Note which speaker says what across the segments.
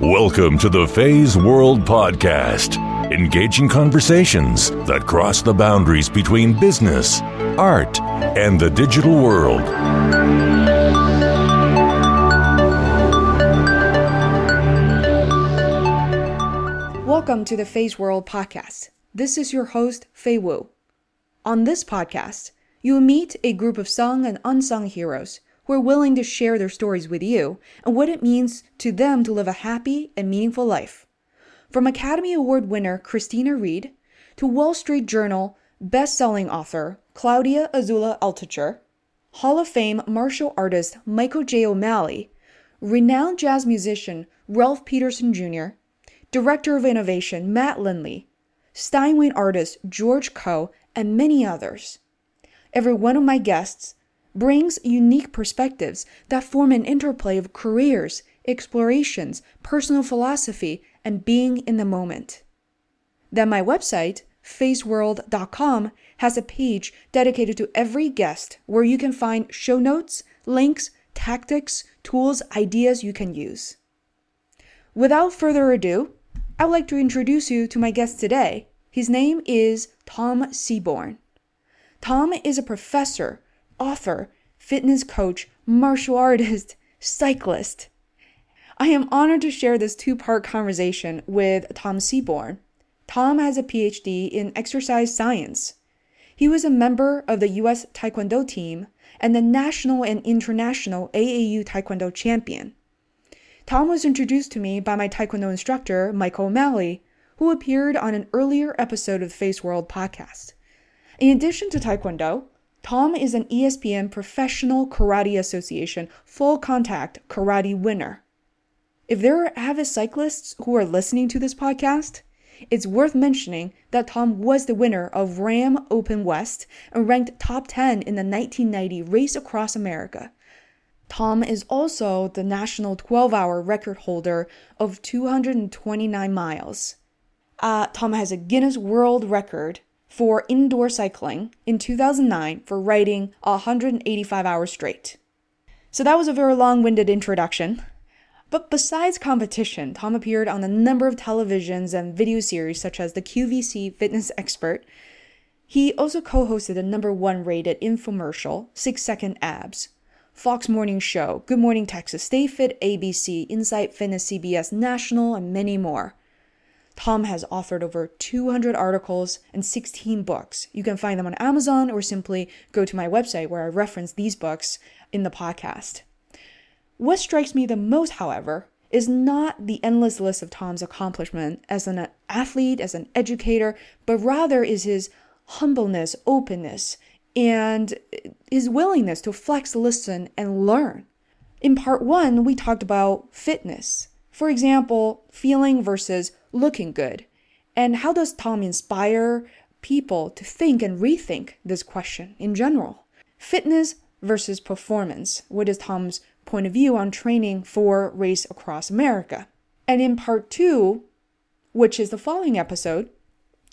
Speaker 1: Welcome to the FeiWorld Podcast, engaging conversations that cross the boundaries between business, art, and the digital world.
Speaker 2: Welcome to the FeiWorld Podcast. This is your host, Fei Wu. On this podcast, you will meet a group of sung and unsung heroes who are willing to share their stories with you and what it means to them to live a happy and meaningful life. From Academy Award winner Christina Ricci to Wall Street Journal best-selling author Claudia Azula Altucher, Hall of Fame martial artist Michael J. O'Malley, renowned jazz musician Ralph Peterson Jr., Director of Innovation Matt Lindley, Steinway artist George Coe, and many others. Every one of my guests brings unique perspectives that form an interplay of careers, explorations, personal philosophy, and being in the moment. Then my website, feiworld.com, has a page dedicated to every guest where you can find show notes, links, tactics, tools, ideas you can use. Without further ado, I'd like to introduce you to my guest today. His name is Tom Seabourne. Tom is a professor author, fitness coach, martial artist, cyclist. I am honored to share this two part conversation with Tom Seabourne. Tom has a PhD in exercise science. He was a member of the US Taekwondo team and the national and international AAU Taekwondo champion. Tom was introduced to me by my Taekwondo instructor, Michael O'Malley, who appeared on an earlier episode of the FeiWorld podcast. In addition to Taekwondo, Tom is an ESPN Professional Karate Association full contact karate winner. If there are avid cyclists who are listening to this podcast, it's worth mentioning that Tom was the winner of RAAM Open West and ranked top 10 in the 1990 Race Across America. Tom is also the national 12 hour record holder of 229 miles. Uh, Tom has a Guinness World Record for indoor cycling in 2009 for riding 185 hours straight. So that was a very long winded introduction. But besides competition, Tom appeared on a number of televisions and video series such as the QVC Fitness Expert. He also co hosted a number one rated infomercial, Six Second Abs, Fox Morning Show, Good Morning Texas, Stay Fit ABC, Insight Fitness CBS National, and many more. Tom has authored over 200 articles and 16 books. You can find them on Amazon or simply go to my website where I reference these books in the podcast. What strikes me the most, however, is not the endless list of Tom's accomplishment as an athlete, as an educator, but rather is his humbleness, openness, and his willingness to flex, listen, and learn. In part one, we talked about fitness. For example, feeling versus looking good? And how does Tom inspire people to think and rethink this question in general? Fitness versus performance. What is Tom's point of view on training for Race Across America? And in part two, which is the following episode,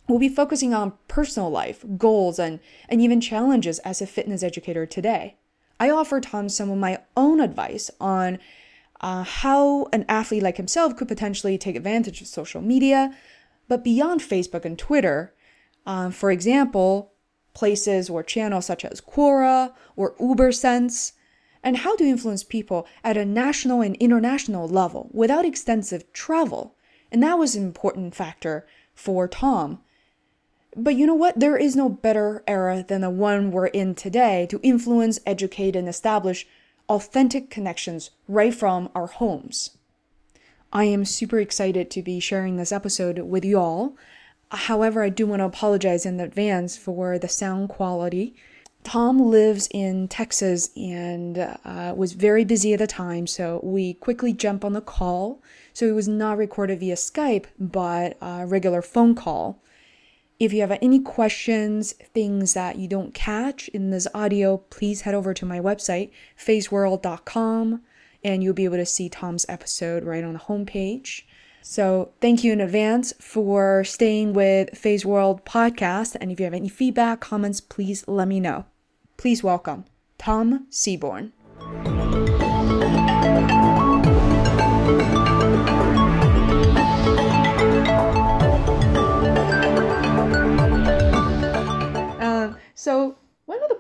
Speaker 2: we'll be focusing on personal life, goals, and, and even challenges as a fitness educator today. I offer Tom some of my own advice on uh, how an athlete like himself could potentially take advantage of social media. But beyond Facebook and Twitter, um, for example, places or channels such as Quora or UberSense, and how to influence people at a national and international level without extensive travel. And that was an important factor for Tom. But you know what? There is no better era than the one we're in today to influence, educate, and establish authentic connections right from our homes. I am super excited to be sharing this episode with you all. However, I do want to apologize in advance for the sound quality. Tom lives in Texas and uh, was very busy at the time, so we quickly jump on the call. So it was not recorded via Skype, but a regular phone call. If you have any questions, things that you don't catch in this audio, please head over to my website, feiworld.com, and you'll be able to see Tom's episode right on the homepage. So, thank you in advance for staying with FeiWorld podcast. And if you have any feedback, comments, please let me know. Please welcome Tom Seabourne.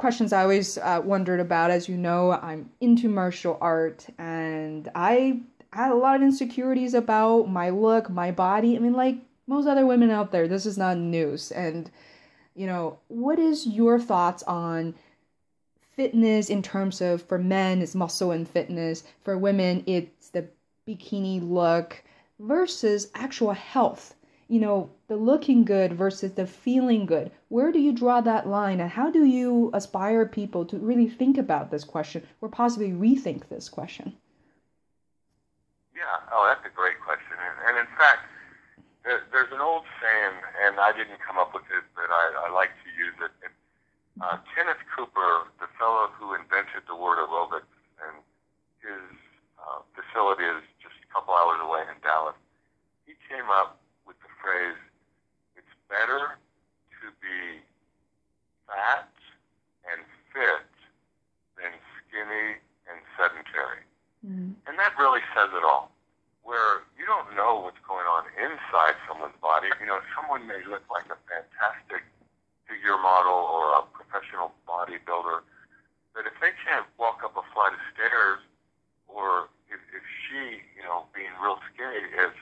Speaker 2: Questions I always uh, wondered about. As you know, I'm into martial art, and I had a lot of insecurities about my look, my body. I mean, like most other women out there, this is not news. And you know, what is your thoughts on fitness in terms of for men it's muscle and fitness, for women it's the bikini look versus actual health? You know, the looking good versus the feeling good. Where do you draw that line and how do you aspire people to really think about this question or possibly rethink this question?
Speaker 3: Yeah, oh, that's a great question. And, in fact, there's an old saying, and I didn't come up with it, but I, I like to use it. Uh, Kenneth Cooper, the fellow who invented the word aerobics, and his uh, facility is just a couple hours away in Dallas. He came up phrase, "It's better to be fat and fit than skinny and sedentary," mm. and that really says it all where you don't know what's going on inside someone's body. You know, someone may look like a fantastic figure model or a professional bodybuilder, but if they can't walk up a flight of stairs, or if, if she, you know, being real skinny is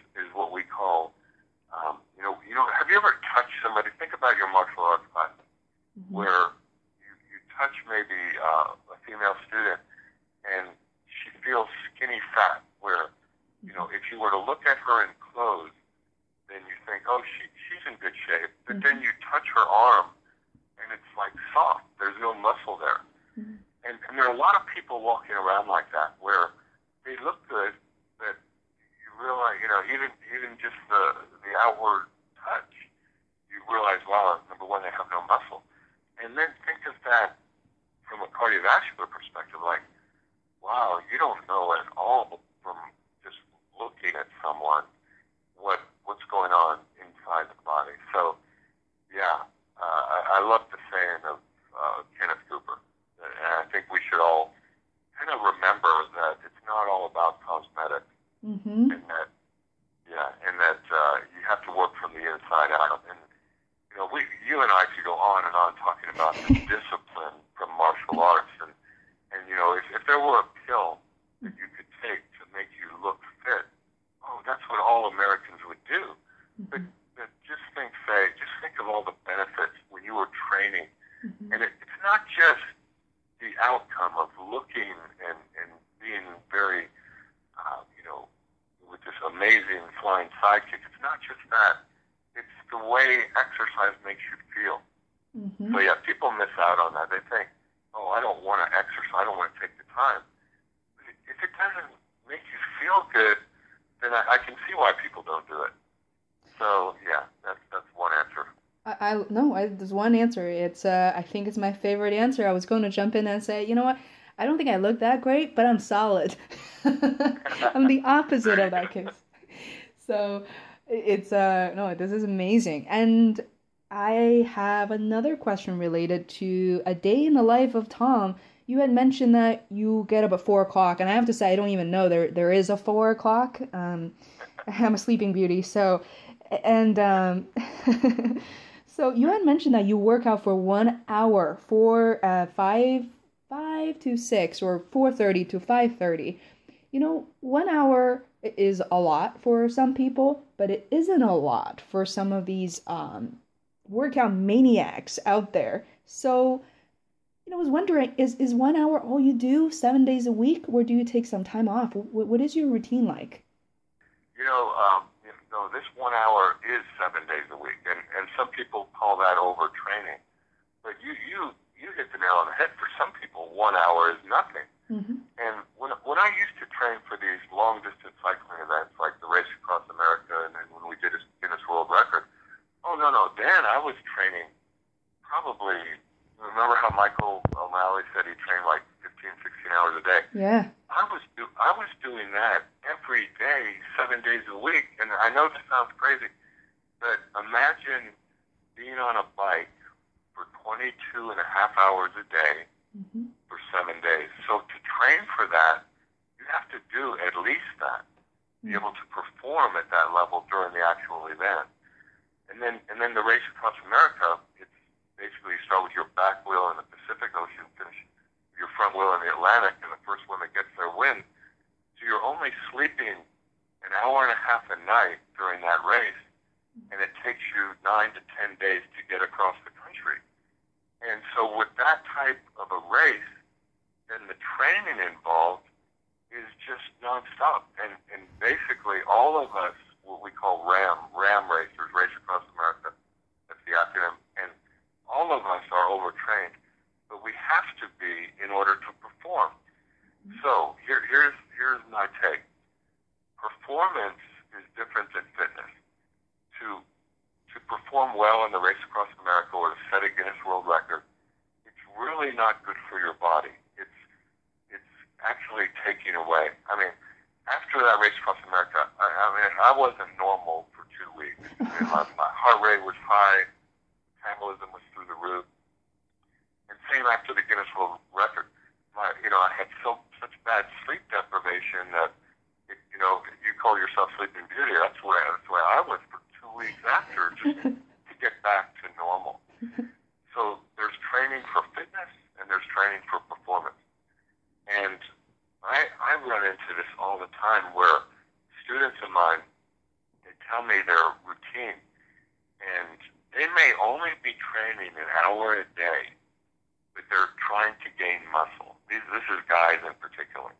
Speaker 3: think it's
Speaker 2: my favorite answer. I was going to jump in and say, you know what? I don't think I look that great, but I'm solid. I'm the opposite of that case. So it's uh no, this is amazing. And I have another question related to a day in the life of Tom you had mentioned that you get up at four o'clock, and I have to say I don't even know there there is a four o'clock. Um, I'm a sleeping beauty, so and um, so you had mentioned that you work out for one hour, for uh, five five to six, or four thirty to five thirty. You know, one hour is a lot for some people, but it isn't a lot for some of these um, workout maniacs out there. So you know, I was wondering, is is one hour all you do seven days a week, or do you take some time off? What, what is your routine like?
Speaker 3: You know, um, this one hour is seven days a week, and and some people call that overtraining, but you you you hit the nail on the head. For some people, one hour is nothing. Mm-hmm. And when when I used to train for these long distance cycling events, like the race across America, and then when we did a Guinness World Record, oh no no, then I was training probably remember how Michael O'Malley said he trained like 15, 16 hours a day?
Speaker 2: Yeah.
Speaker 3: I was do, I was doing that every day, seven days a week, and I know this sounds crazy, but imagine being on a bike for 22 and a half hours a day mm-hmm. for seven days. So to train for that, you have to do at least that, mm-hmm. be able to perform at that level during the actual event. And then, and then the race across America, it's basically you start with your back wheel in the Pacific Ocean finish your front wheel in the Atlantic and the first one that gets there wins. So you're only sleeping an hour and a half a night during that race, and it takes you nine to ten days to get across the country. And so with that type of a race, then the training involved is just nonstop. And, and basically all of us, what we call RAAM, RAAM racers, Race Across America, that's the acronym, and all of us are overtrained, but we have to be in order to perform. Mm-hmm. So here, here's here's my take. Performance is different than fitness. To to perform well in the race across America or to set a Guinness World Record, it's really not good for your body. It's it's actually taking away. I mean, after that race across America, I, I mean, I wasn't normal for two weeks. I mean, my, my heart rate was high, metabolism was through the roof, same after the Guinness World Record. My, you know, I had so such bad sleep deprivation that, it, you know, you call yourself Sleeping Beauty. That's where that's where I was for two weeks after, just to get back to normal. So there's training for fitness and there's training for performance. And I I run into this all the time where students of mine they tell me their routine and they may only be training an hour a day, but they're trying to gain muscle. These, this is guys in particular.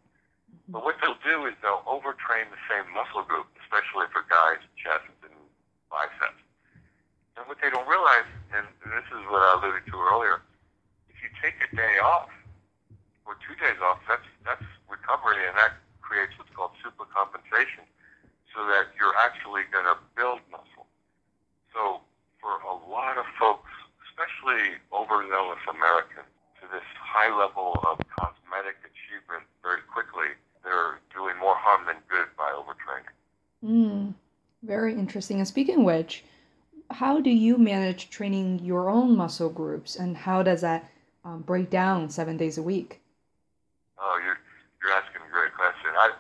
Speaker 3: But what they'll do is they'll overtrain the same muscle group, especially for guys, chest and biceps. And what they don't realize, and this is what I alluded to earlier, if you take a day off or two days off, that's that's recovery, and that creates what's called supercompensation, so that you're actually going to build muscle. So for a lot of folks, especially overzealous Americans, to this high level of cosmetic achievement very quickly, they're doing more harm than good by overtraining.
Speaker 2: Mm, very interesting. And speaking of which, how do you manage training your own muscle groups, and how does that um, break down seven days a week?
Speaker 3: Oh, you're you're asking a great question. I,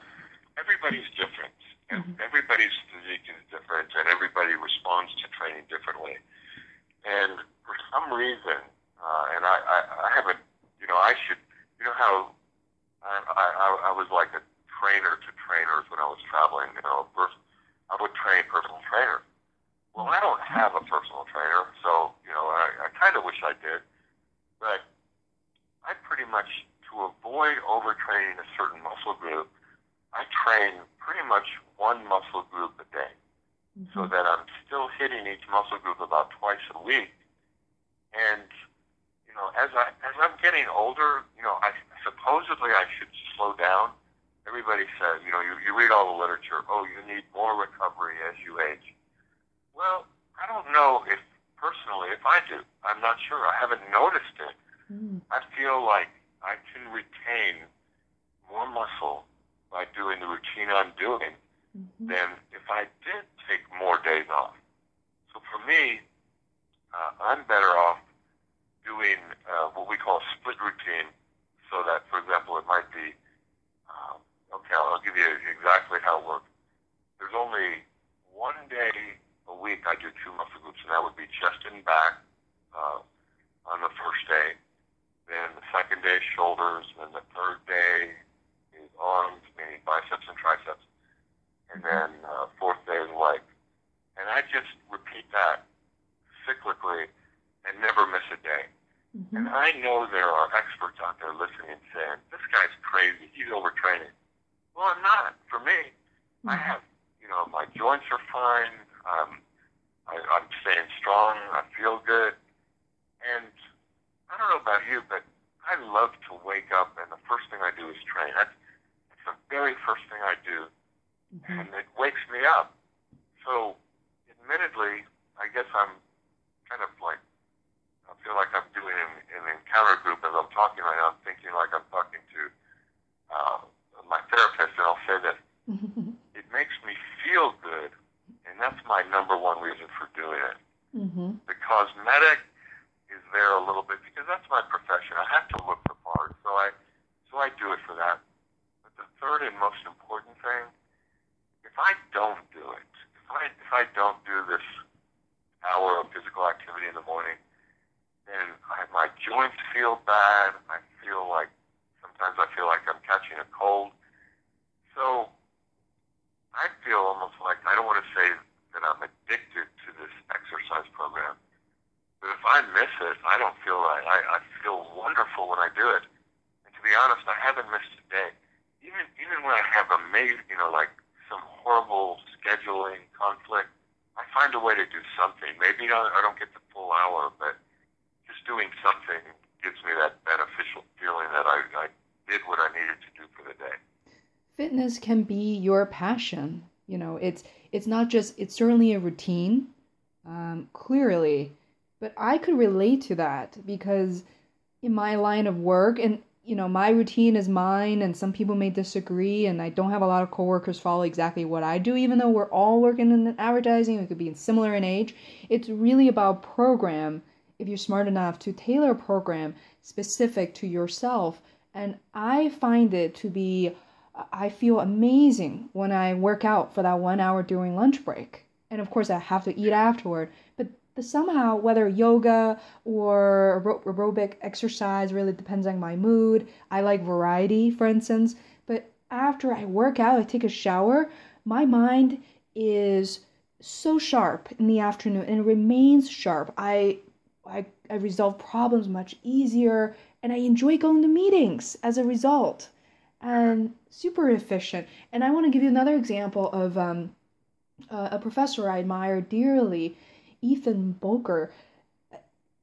Speaker 3: everybody's different, and mm-hmm. everybody's physique is different, and everybody responds to training differently. And for some reason, uh, and I, I, I haven't, you know, I should, you know how I, I, I was like a trainer to trainers when I was traveling. You know, first I would train personal trainers. Well, I don't have a personal trainer, so you know, I, I kind of wish I did, but I pretty much to avoid overtraining a certain muscle group, I train pretty much one muscle group a day, mm-hmm. so that I'm still hitting each muscle group about twice a week, and you know, as I as I'm getting older, you know, I supposedly I should slow down. Everybody says, you know, you, you read all the literature. Oh, you need more recovery as you age. Well, I don't know if personally, if I do, I'm not sure. I haven't noticed it. Mm. I feel like I can retain more muscle by doing the routine I'm doing mm-hmm. than if I did take more days off. So for me, uh, I'm better off doing uh, what we call a split routine, so that, for example, it might be um, okay. I'll give you exactly how it works. There's only one day a week I do two muscle groups, and that would be chest and back uh, on the first day. Then the second day shoulders, and the third day is arms, meaning biceps and triceps, and then uh, fourth day is legs. And I just repeat that cyclically and never miss a day. Mm-hmm. And I know there are experts out there listening and saying, this guy's crazy. He's overtraining. Well, I'm not. For me, mm-hmm. I have, you know, my joints are fine. Um, I, I'm staying strong. I feel good. And I don't know about you, but I love to wake up and the first thing I do is train. That's, that's the very first thing I do. Mm-hmm. And it wakes me up. So, admittedly, I guess I'm kind of like I feel like I'm doing an, an encounter group as I'm talking right now. I'm thinking like I'm talking to uh, my therapist, and I'll say that it makes me feel good, and that's my number one reason for doing it. Mm-hmm. The cosmetic is there a little bit because that's my profession. I have to look the part, so I so I do it for that. But the third and most important thing, if I don't do it, if I if I don't do this hour of physical activity in the morning, then I, my joints feel bad. I feel like sometimes I feel like I'm catching a cold. So I feel almost like I don't want to say that I'm addicted to this exercise program, but if I miss it, I don't feel right. I, I feel wonderful when I do it. And to be honest, I haven't missed a day. Even even when I have amazing, you know, like some horrible scheduling conflict, I find a way to do something. Maybe I don't get the full hour, but just doing something gives me that beneficial feeling that I, I did what I needed to do for the day.
Speaker 2: Fitness can be your passion. You know, it's it's not just it's certainly a routine, um, clearly, but I could relate to that because in my line of work and you know my routine is mine and some people may disagree and i don't have a lot of coworkers follow exactly what i do even though we're all working in advertising we could be similar in age it's really about program if you're smart enough to tailor a program specific to yourself and I find it to be, I feel amazing when I work out for that one hour during lunch break. And of course, I have to eat afterward. But the, somehow, whether yoga or aerobic exercise really depends on my mood. I like variety, for instance. But after I work out, I take a shower, my mind is so sharp in the afternoon and it remains sharp. I, I, I resolve problems much easier and I enjoy going to meetings as a result. And super efficient. And I want to give you another example of um, uh, a professor I admire dearly, Ethan Boker.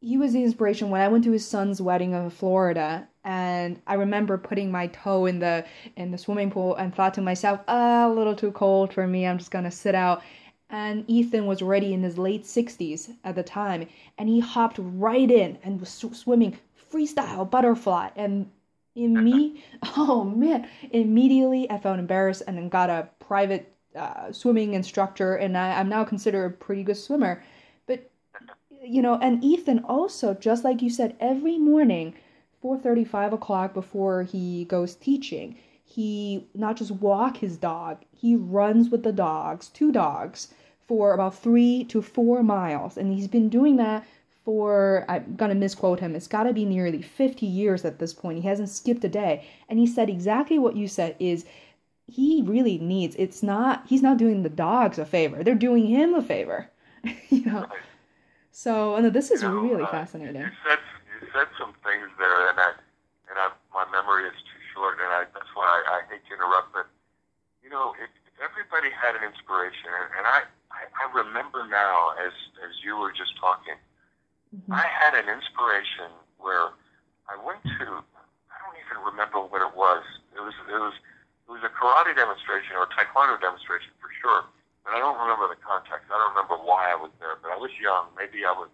Speaker 2: He was the inspiration when I went to his son's wedding in Florida, and I remember putting my toe in the in the swimming pool and thought to myself, ah, a little too cold for me. I'm just gonna sit out and Ethan was already in his late 60s at the time, and he hopped right in and was swimming freestyle butterfly and in me oh man immediately i felt embarrassed and then got a private uh, swimming instructor and I, i'm now considered a pretty good swimmer you know and ethan also just like you said every morning 4.30 5 o'clock before he goes teaching he not just walk his dog he runs with the dogs two dogs for about three to four miles and he's been doing that for I'm gonna misquote him. It's got to be nearly 50 years at this point. He hasn't skipped a day, and he said exactly what you said. Is he really needs? It's not. He's not doing the dogs a favor. They're doing him a favor. you know. Right. So, and this is you know, really uh, fascinating.
Speaker 3: You said you said some things there, and I and I, my memory is too short, and I, that's why I, I hate to interrupt. But you know, if, if everybody had an inspiration, and, and I, I I remember now as as you were just talking Mm-hmm. I had an inspiration where I went to I don't even remember what it was. It was it was it was a karate demonstration or a taekwondo demonstration for sure. But I don't remember the context. I don't remember why I was there. But I was young. Maybe I was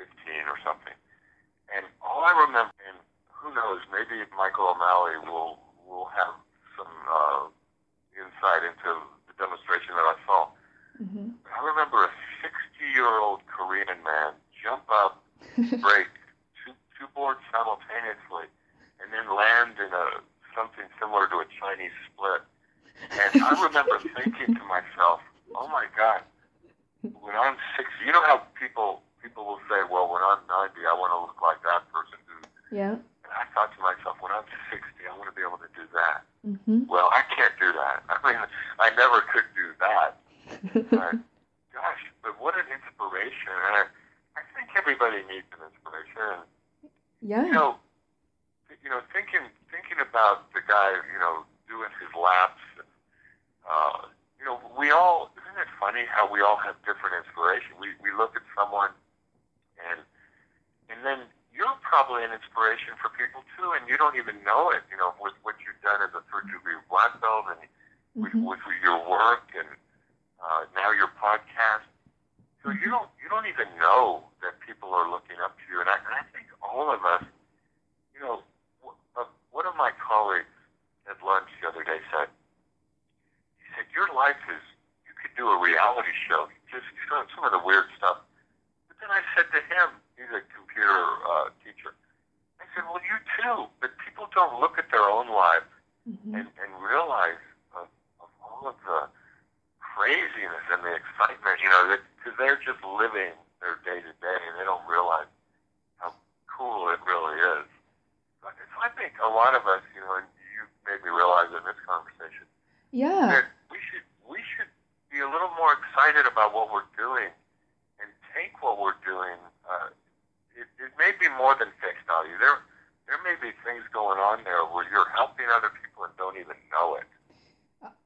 Speaker 3: 15 or something. And all I remember, and who knows, maybe Michael O'Malley will will have some uh, insight into the demonstration that I saw. Mm-hmm. I remember a 60 year old Korean man jump up, break two, two boards simultaneously, and then land in a something similar to a Chinese split. And I remember thinking to myself, "Oh my God, when I'm 60, you know how people people will say, well, when I'm 90, I want to look like that person who."
Speaker 2: Yeah.
Speaker 3: And I thought to myself, when I'm 60, I want to be able to do that.
Speaker 2: Mm-hmm.
Speaker 3: Well, I can't do that. I mean, I never could do that. but, gosh, but what an inspiration! And I, I think everybody needs an inspiration.
Speaker 2: Yeah.
Speaker 3: You know, you know, thinking thinking about the guy, you know, doing his laps. Uh, you know, we all isn't it funny how we all have different inspiration? We we look at someone, and and then you're probably an inspiration for people too, and you don't even know it. You know, with what you've done as a third degree black belt, and mm-hmm. with, with your work, and uh, now your podcast. So you don't you don't even know that people are looking up to you, and I, and I think all of us, you know, uh, one of my colleagues at lunch the other day said, he said your life is you could do a reality show, just some some of the weird stuff. But then I said to him, he's a computer uh, teacher. I said, well, you too, but people don't look at their own lives mm-hmm. and, and realize of, of all of the craziness and the excitement, you know, because they're just living their day to day and they don't realize how cool. It really is. So I think a lot of us, you know, and you made me realize in this conversation,
Speaker 2: yeah,
Speaker 3: that we should we should be a little more excited about what we're doing and take what we're doing. Uh, it, it may be more than fixed value. There there may be things going on there where you're helping other people and don't even know it.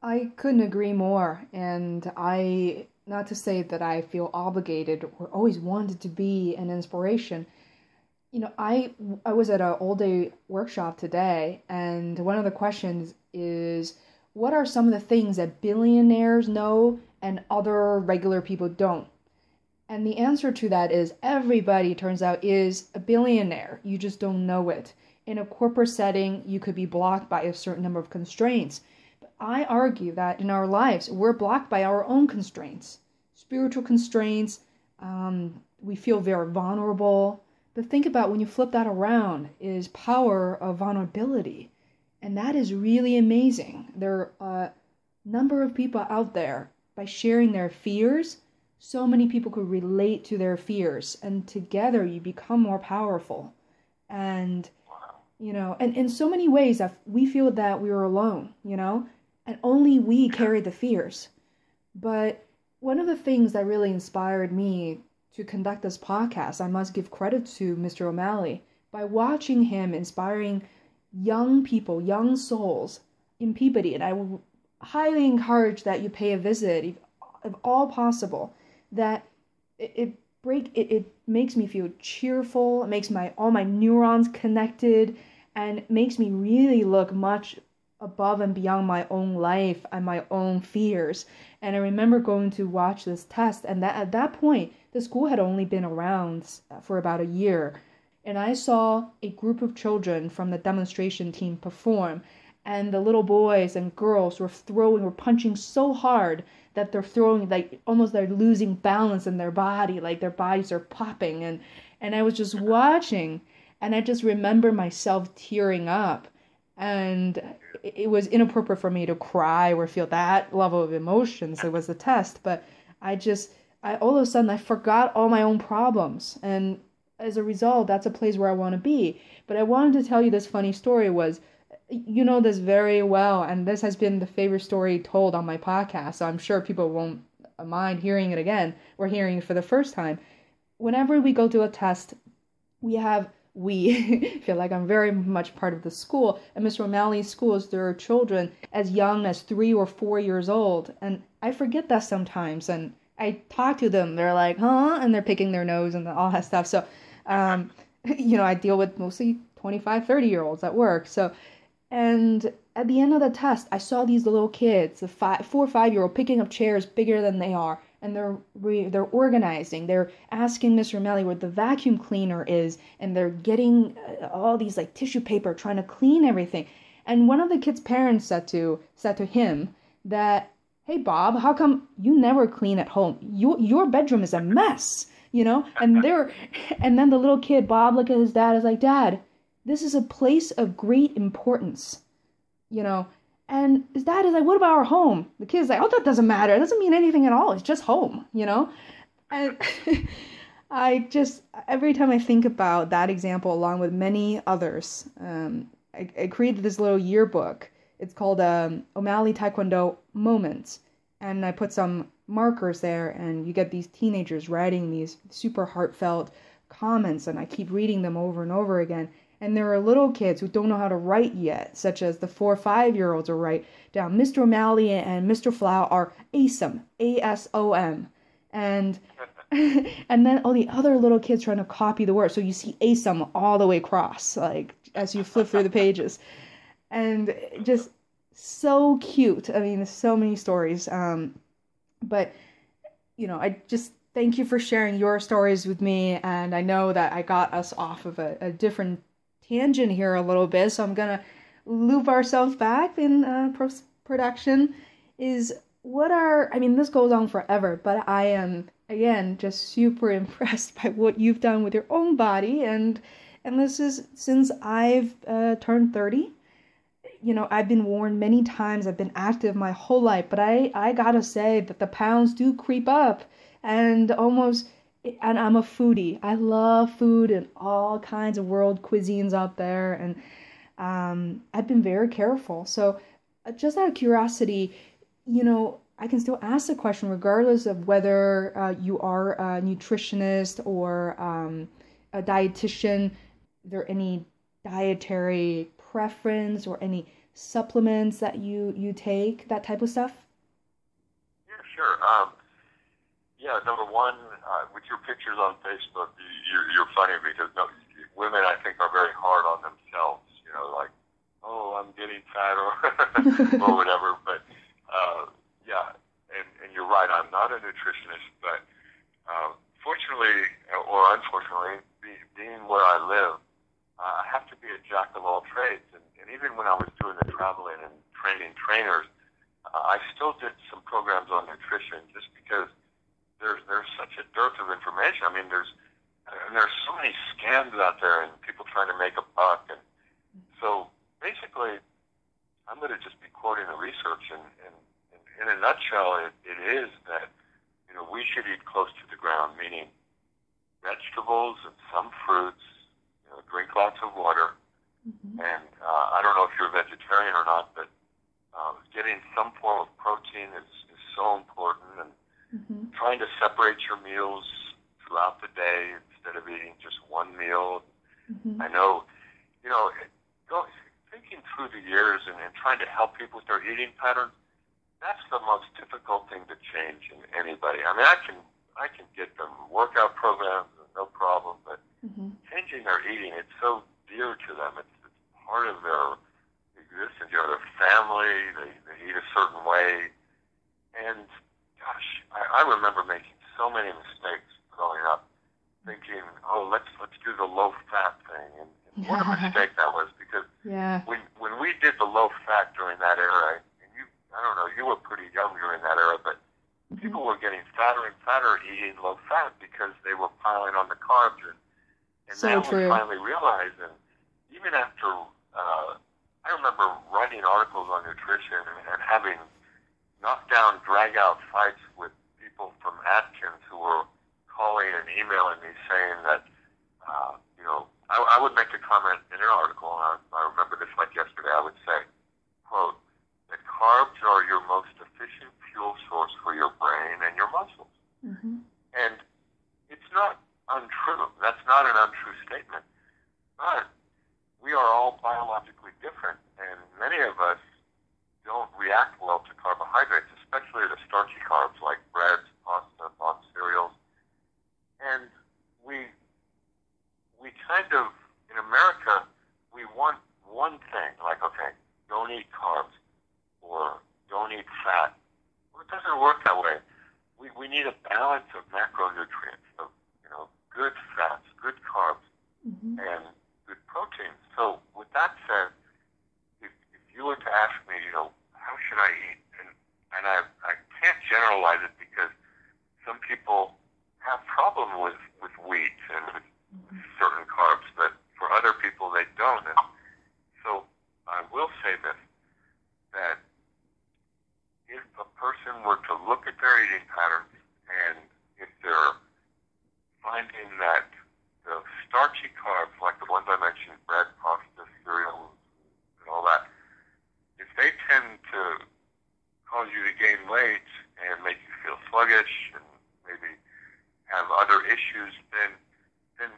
Speaker 2: I couldn't agree more. And I, not to say that I feel obligated or always wanted to be an inspiration. You know, I I was at an all day workshop today, and one of the questions is, what are some of the things that billionaires know and other regular people don't? And the answer to that is everybody turns out is a billionaire. You just don't know it. In a corporate setting, you could be blocked by a certain number of constraints But I argue that in our lives, we're blocked by our own constraints, spiritual constraints. Um, we feel very vulnerable. But think about when you flip that around, is power of vulnerability. And that is really amazing. There are a number of people out there, by sharing their fears, so many people could relate to their fears. And together you become more powerful. And, you know, and in so many ways, we feel that we are alone, you know? and only we carry the fears. But one of the things that really inspired me to conduct this podcast, I must give credit to Mr. O'Malley by watching him inspiring young people, young souls in Peabody. And I highly encourage that you pay a visit, if, if all possible. That it, it break it, it makes me feel cheerful. It makes my all my neurons connected, and makes me really look much above and beyond my own life and my own fears. And I remember going to watch this test, and that at that point, the school had only been around for about a year. And I saw a group of children from the demonstration team perform, and the little boys and girls were throwing, were punching so hard that they're throwing like almost they're losing balance in their body, like their bodies are popping. And and I was just watching, and I just remember myself tearing up and it was inappropriate for me to cry or feel that level of emotions. It was a test, but I just, I all of a sudden I forgot all my own problems, and as a result, that's a place where I want to be. But I wanted to tell you this funny story. Was you know this very well, and this has been the favorite story told on my podcast, so I'm sure people won't mind hearing it again or hearing it for the first time. Whenever we go to a test, we have we feel like I'm very much part of the school. And Mr. O'Malley's schools, there are children as young as three or four years old. And I forget that sometimes. And I talk to them, they're like, huh? And they're picking their nose and all that stuff. So, um, you know, I deal with mostly 25, 30 year olds at work. So, and at the end of the test, I saw these little kids, the five, four or five year old, picking up chairs bigger than they are and they're re- they're organizing. They're asking Mr. O'Malley where the vacuum cleaner is, and they're getting uh, all these like tissue paper, trying to clean everything. And one of the kids' parents said to said to him that, "Hey Bob, how come you never clean at home? Your your bedroom is a mess." You know, and they're, and then the little kid Bob look at his dad is like, "Dad, this is a place of great importance." You know, and his dad is like, What about our home? The kid's like, Oh, that doesn't matter. It doesn't mean anything at all. It's just home, you know? And I just, every time I think about that example, along with many others, um, I, I, created this little yearbook. It's called um, O'Malley Taekwondo Moments. And I put some markers there, and you get these teenagers writing these super heartfelt comments, and I keep reading them over and over again. And there are little kids who don't know how to write yet, such as the four or five year olds will write down Mr. O'Malley and Mr. Flow are ASOM, A S O M. And and then all the other little kids trying to copy the word. So you see ASOM all the way across, like as you flip through the pages. And just so cute. I mean, so many stories. Um, but you know, I just thank you for sharing your stories with me. And I know that I got us off of a, a different tangent here a little bit, so I'm gonna loop ourselves back in uh, post production. Is what are I mean, this goes on forever, but I am again just super impressed by what you've done with your own body, and and this is since I've uh, turned thirty. You know, I've been warned many times. I've been active my whole life, but I I gotta say that the pounds do creep up, and almost and I'm a foodie. I love food and all kinds of world cuisines out there, and um, I've been very careful. So, uh, just out of curiosity, you know, I can still ask the question regardless of whether uh, you are a nutritionist or um, a dietitian. Are there any dietary preference or any supplements that you you take? That type of stuff.
Speaker 3: Yeah, sure. Um, yeah, number one, uh, with your pictures on Facebook, you're, you're funny because no, women, I think, are very hard on themselves. You know, like, oh, I'm getting fat or or whatever. But uh, yeah, and, and you're right. I'm not a nutritionist, but uh, fortunately or unfortunately, be, being where I live, uh, I have to be a jack of all trades. And, and even when I was doing the traveling and training trainers, uh, I still did some programs on nutrition just because there's there's such a dearth of information. I mean, there's and there's so many scams out there and people trying to make a buck. And so basically, I'm going to just be quoting the research and, and in a nutshell, it, it is that you know we should eat close to the ground, meaning vegetables and some fruits. Drink lots of water, mm-hmm. and uh, I don't know if you're a vegetarian or not, but uh, getting some form of protein is, is so important, and mm-hmm. trying to separate your meals throughout the day instead of eating just one meal. Mm-hmm. I know, you know, go, thinking through the years and, and trying to help people with their eating patterns that's the most difficult thing to change in anybody. I mean, I can I can get them workout programs, no problem, but mm-hmm. changing their eating, it's so dear to them. It's, it's part of their existence. You know, their family, they, they eat a certain way, and gosh, I, I remember making so many mistakes growing up, thinking, oh, let's let's do the low fat thing, and, and what a mistake that was because
Speaker 2: yeah.
Speaker 3: when when we did the low fat during that era and you, I don't know, you were pretty young during that era, but mm-hmm. people were getting fatter and fatter eating low fat because they were piling on the carbs. And, and
Speaker 2: so
Speaker 3: now
Speaker 2: true.
Speaker 3: we finally realized, and even after, uh, I remember writing articles on nutrition and, and having knockdown, drag out fights with people from Atkins who were calling and emailing me saying that, uh, you know, I, I would make a comment in an article, and I, I remember this like yesterday, I would say, quote, that carbs are your most efficient fuel source for your brain and your muscles. Mm-hmm. And it's not untrue. That's not an untrue statement. But we are all biologically different, and many of us don't react well to carbohydrates, especially the starchy carbs like breads, pasta, boxed cereals. And we we kind of in America we want one thing, like okay, don't eat carbs or don't eat fat. Well, it doesn't work that way. We, we need a balance of macronutrients, of you know, good fats, good carbs, mm-hmm. and good proteins. So with that said, if, if you were to ask me, you know, how should I eat? And, and I, I can't generalize it because some people have problem with, with wheat and with mm-hmm. certain carbs, but for other people they don't. And so I will say this, that if a person were to look at their eating patterns and if they're finding that the starchy carbs, like the ones I mentioned, bread, pasta, cereal, and all that, if they tend to cause you to gain weight and make you feel sluggish and maybe have other issues, then then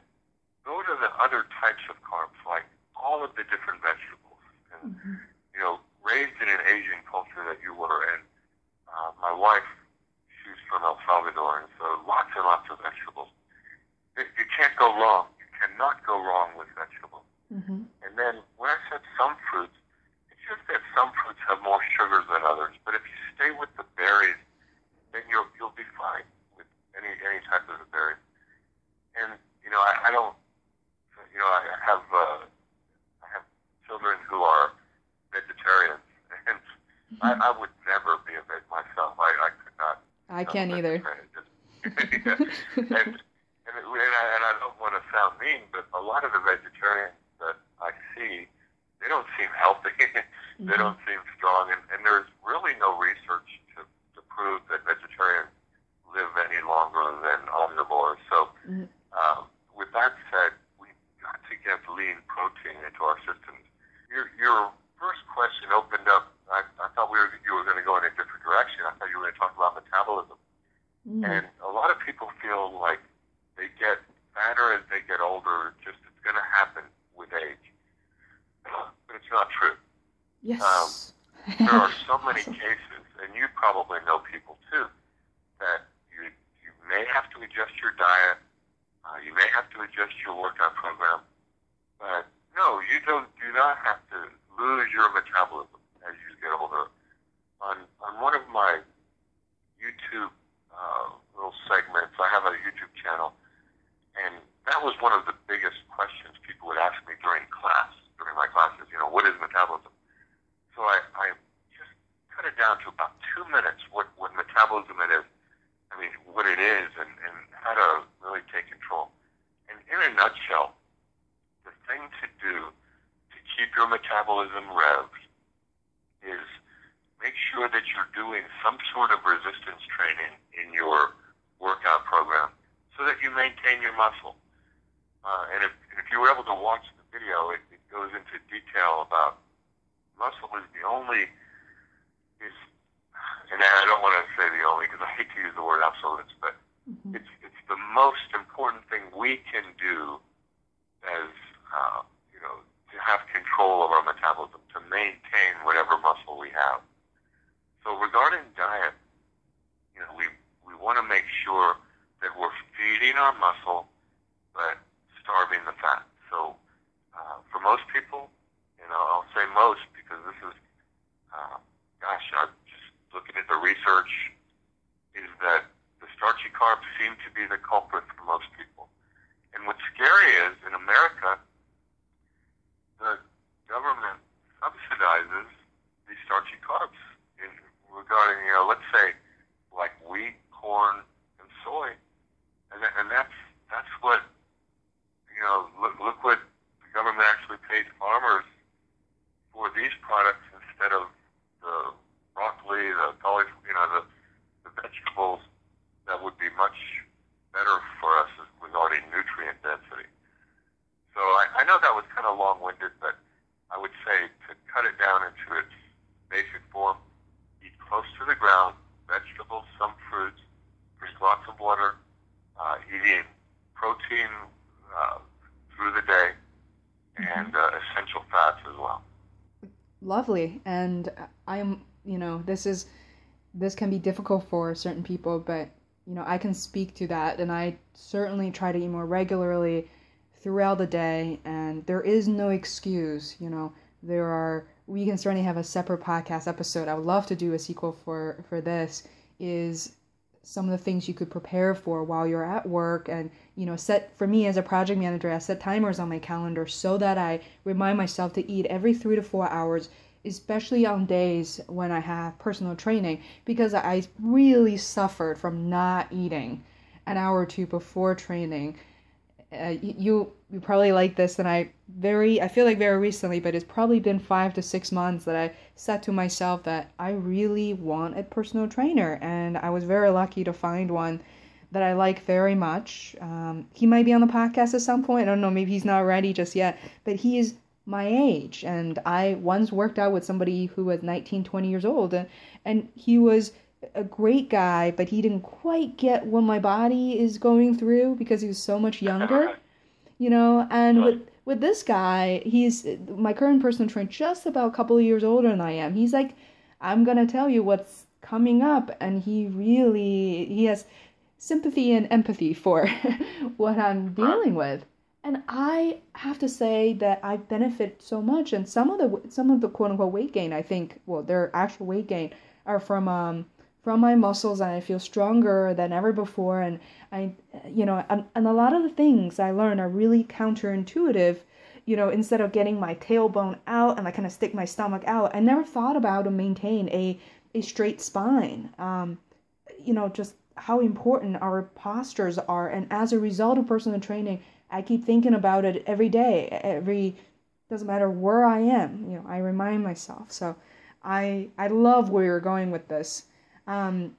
Speaker 3: go to the other types of carbs, like all of the different vegetables. And mm-hmm. you know, raised in an Asian culture that you were, and uh, my wife, she's from El Salvador, and so lots and lots of vegetables. It, you can't go wrong. You cannot go wrong with vegetables. Mm-hmm. And then when I said some fruits, it's just that some fruits have more sugars than others. But if you stay with the berries, then you'll you'll be fine with any any type of the berries. And you know, I, I don't. You know, I have uh, I have children who are vegetarians, and mm-hmm. I, I would never be a veg myself. I, I could not.
Speaker 2: I can't either.
Speaker 3: Just, yeah. and, and, it, and, I, and I don't want to sound mean, but a lot of the vegetarians that I see, they don't seem healthy. mm-hmm. they don't seem strong, and, and there's really no research to, to prove that vegetarians live any longer than omnivores. So Mm-hmm. Um, with that said, we got to get lean protein into our systems. Your, your first question opened up. I, I thought we were, you were going to go in a different direction. I thought you were going to talk about metabolism. Mm. And a lot of people feel like they get fatter as they get older. Just it's going to happen with age, but it's not true.
Speaker 2: Yes.
Speaker 3: Um, there are so many cases, and you probably know people too, that you you may have to adjust your diet. Uh, you may have to adjust your workout program, but no, you don't. Do not have to lose your metabolism as you get older. On on one of my YouTube uh, little segments. I have a YouTube channel, and that was one of the biggest questions people would ask me during class, during my classes. You know, what is metabolism? So I, I just cut it down to about two minutes. What what metabolism it is. I mean, what it is, and, and how to really take control. And in a nutshell, the thing to do to keep your metabolism revved is make sure that you're doing some sort of resistance training in your workout program so that you maintain your muscle. Uh, and, if, and if you were able to watch the video, it, it goes into detail about muscle is the only is, and I don't want to say the only because I hate to use the word absolutes, but mm-hmm. it's it's the most important thing we can do as uh, you know to have control of our metabolism to maintain whatever muscle we have. So regarding diet, you know, we, we want to make sure that we're feeding our muscle, but starving the fat. So uh, for most people, you know, I'll say most because this is, uh, gosh, I'm just looking at the research, is that the starchy carbs seem to be the culprit for most people. And what's scary is in America, the government subsidizes these starchy carbs regarding, you know, let's say like wheat, corn, and soy, and and that's that's what you know. Look, look what the government actually pays farmers for these products instead of the broccoli, the cauliflower, you know, the the vegetables that would be much better for us regarding nutrient density. So I, I know that was kind of long-winded, but I would say to cut it down into its basic form, close to the ground, vegetables, some fruits, drink lots of water, uh, eating protein uh, through the day, mm-hmm. and uh, essential fats as well.
Speaker 2: Lovely, and I'm, you know, this is this can be difficult for certain people, but you know, I can speak to that, and I certainly try to eat more regularly throughout the day, and there is no excuse, you know, there are we can certainly have a separate podcast episode. I would love to do a sequel for for this. Is some of the things you could prepare for while you're at work and you know set for me as a project manager i set timers on my calendar so that i remind myself to eat every three to four hours especially on days when i have personal training because i really suffered from not eating an hour or two before training. Uh, you you probably like this and i very i feel like very recently but it's probably been five to six months that i said to myself that i really want a personal trainer and i was very lucky to find one that i like very much. Um, he might be on the podcast at some point. I don't know. Maybe he's not ready just yet. But he is my age. And i once worked out with somebody who was 19 20 years old and, and he was a great guy, but he didn't quite get what my body is going through because he was so much younger you know? And with with this guy he's my current personal trainer just about a couple of years older than i am. He's like i'm gonna tell you what's coming up and he really he has sympathy and empathy for what i'm dealing with and i have to say that i benefit so much and some of the some of the quote unquote weight gain i think well their actual weight gain are from um from my muscles and I feel stronger than ever before. And I, you know, and, and a lot of the things I learn are really counterintuitive. You know, instead of getting my tailbone out and I kind of stick my stomach out, I never thought about to maintain a, a straight spine. Um, you know, just how important our postures are. And as a result of personal training, I keep thinking about it every day, every, doesn't matter where I am, you know, I remind myself. So I, I love where you're going with this. Um,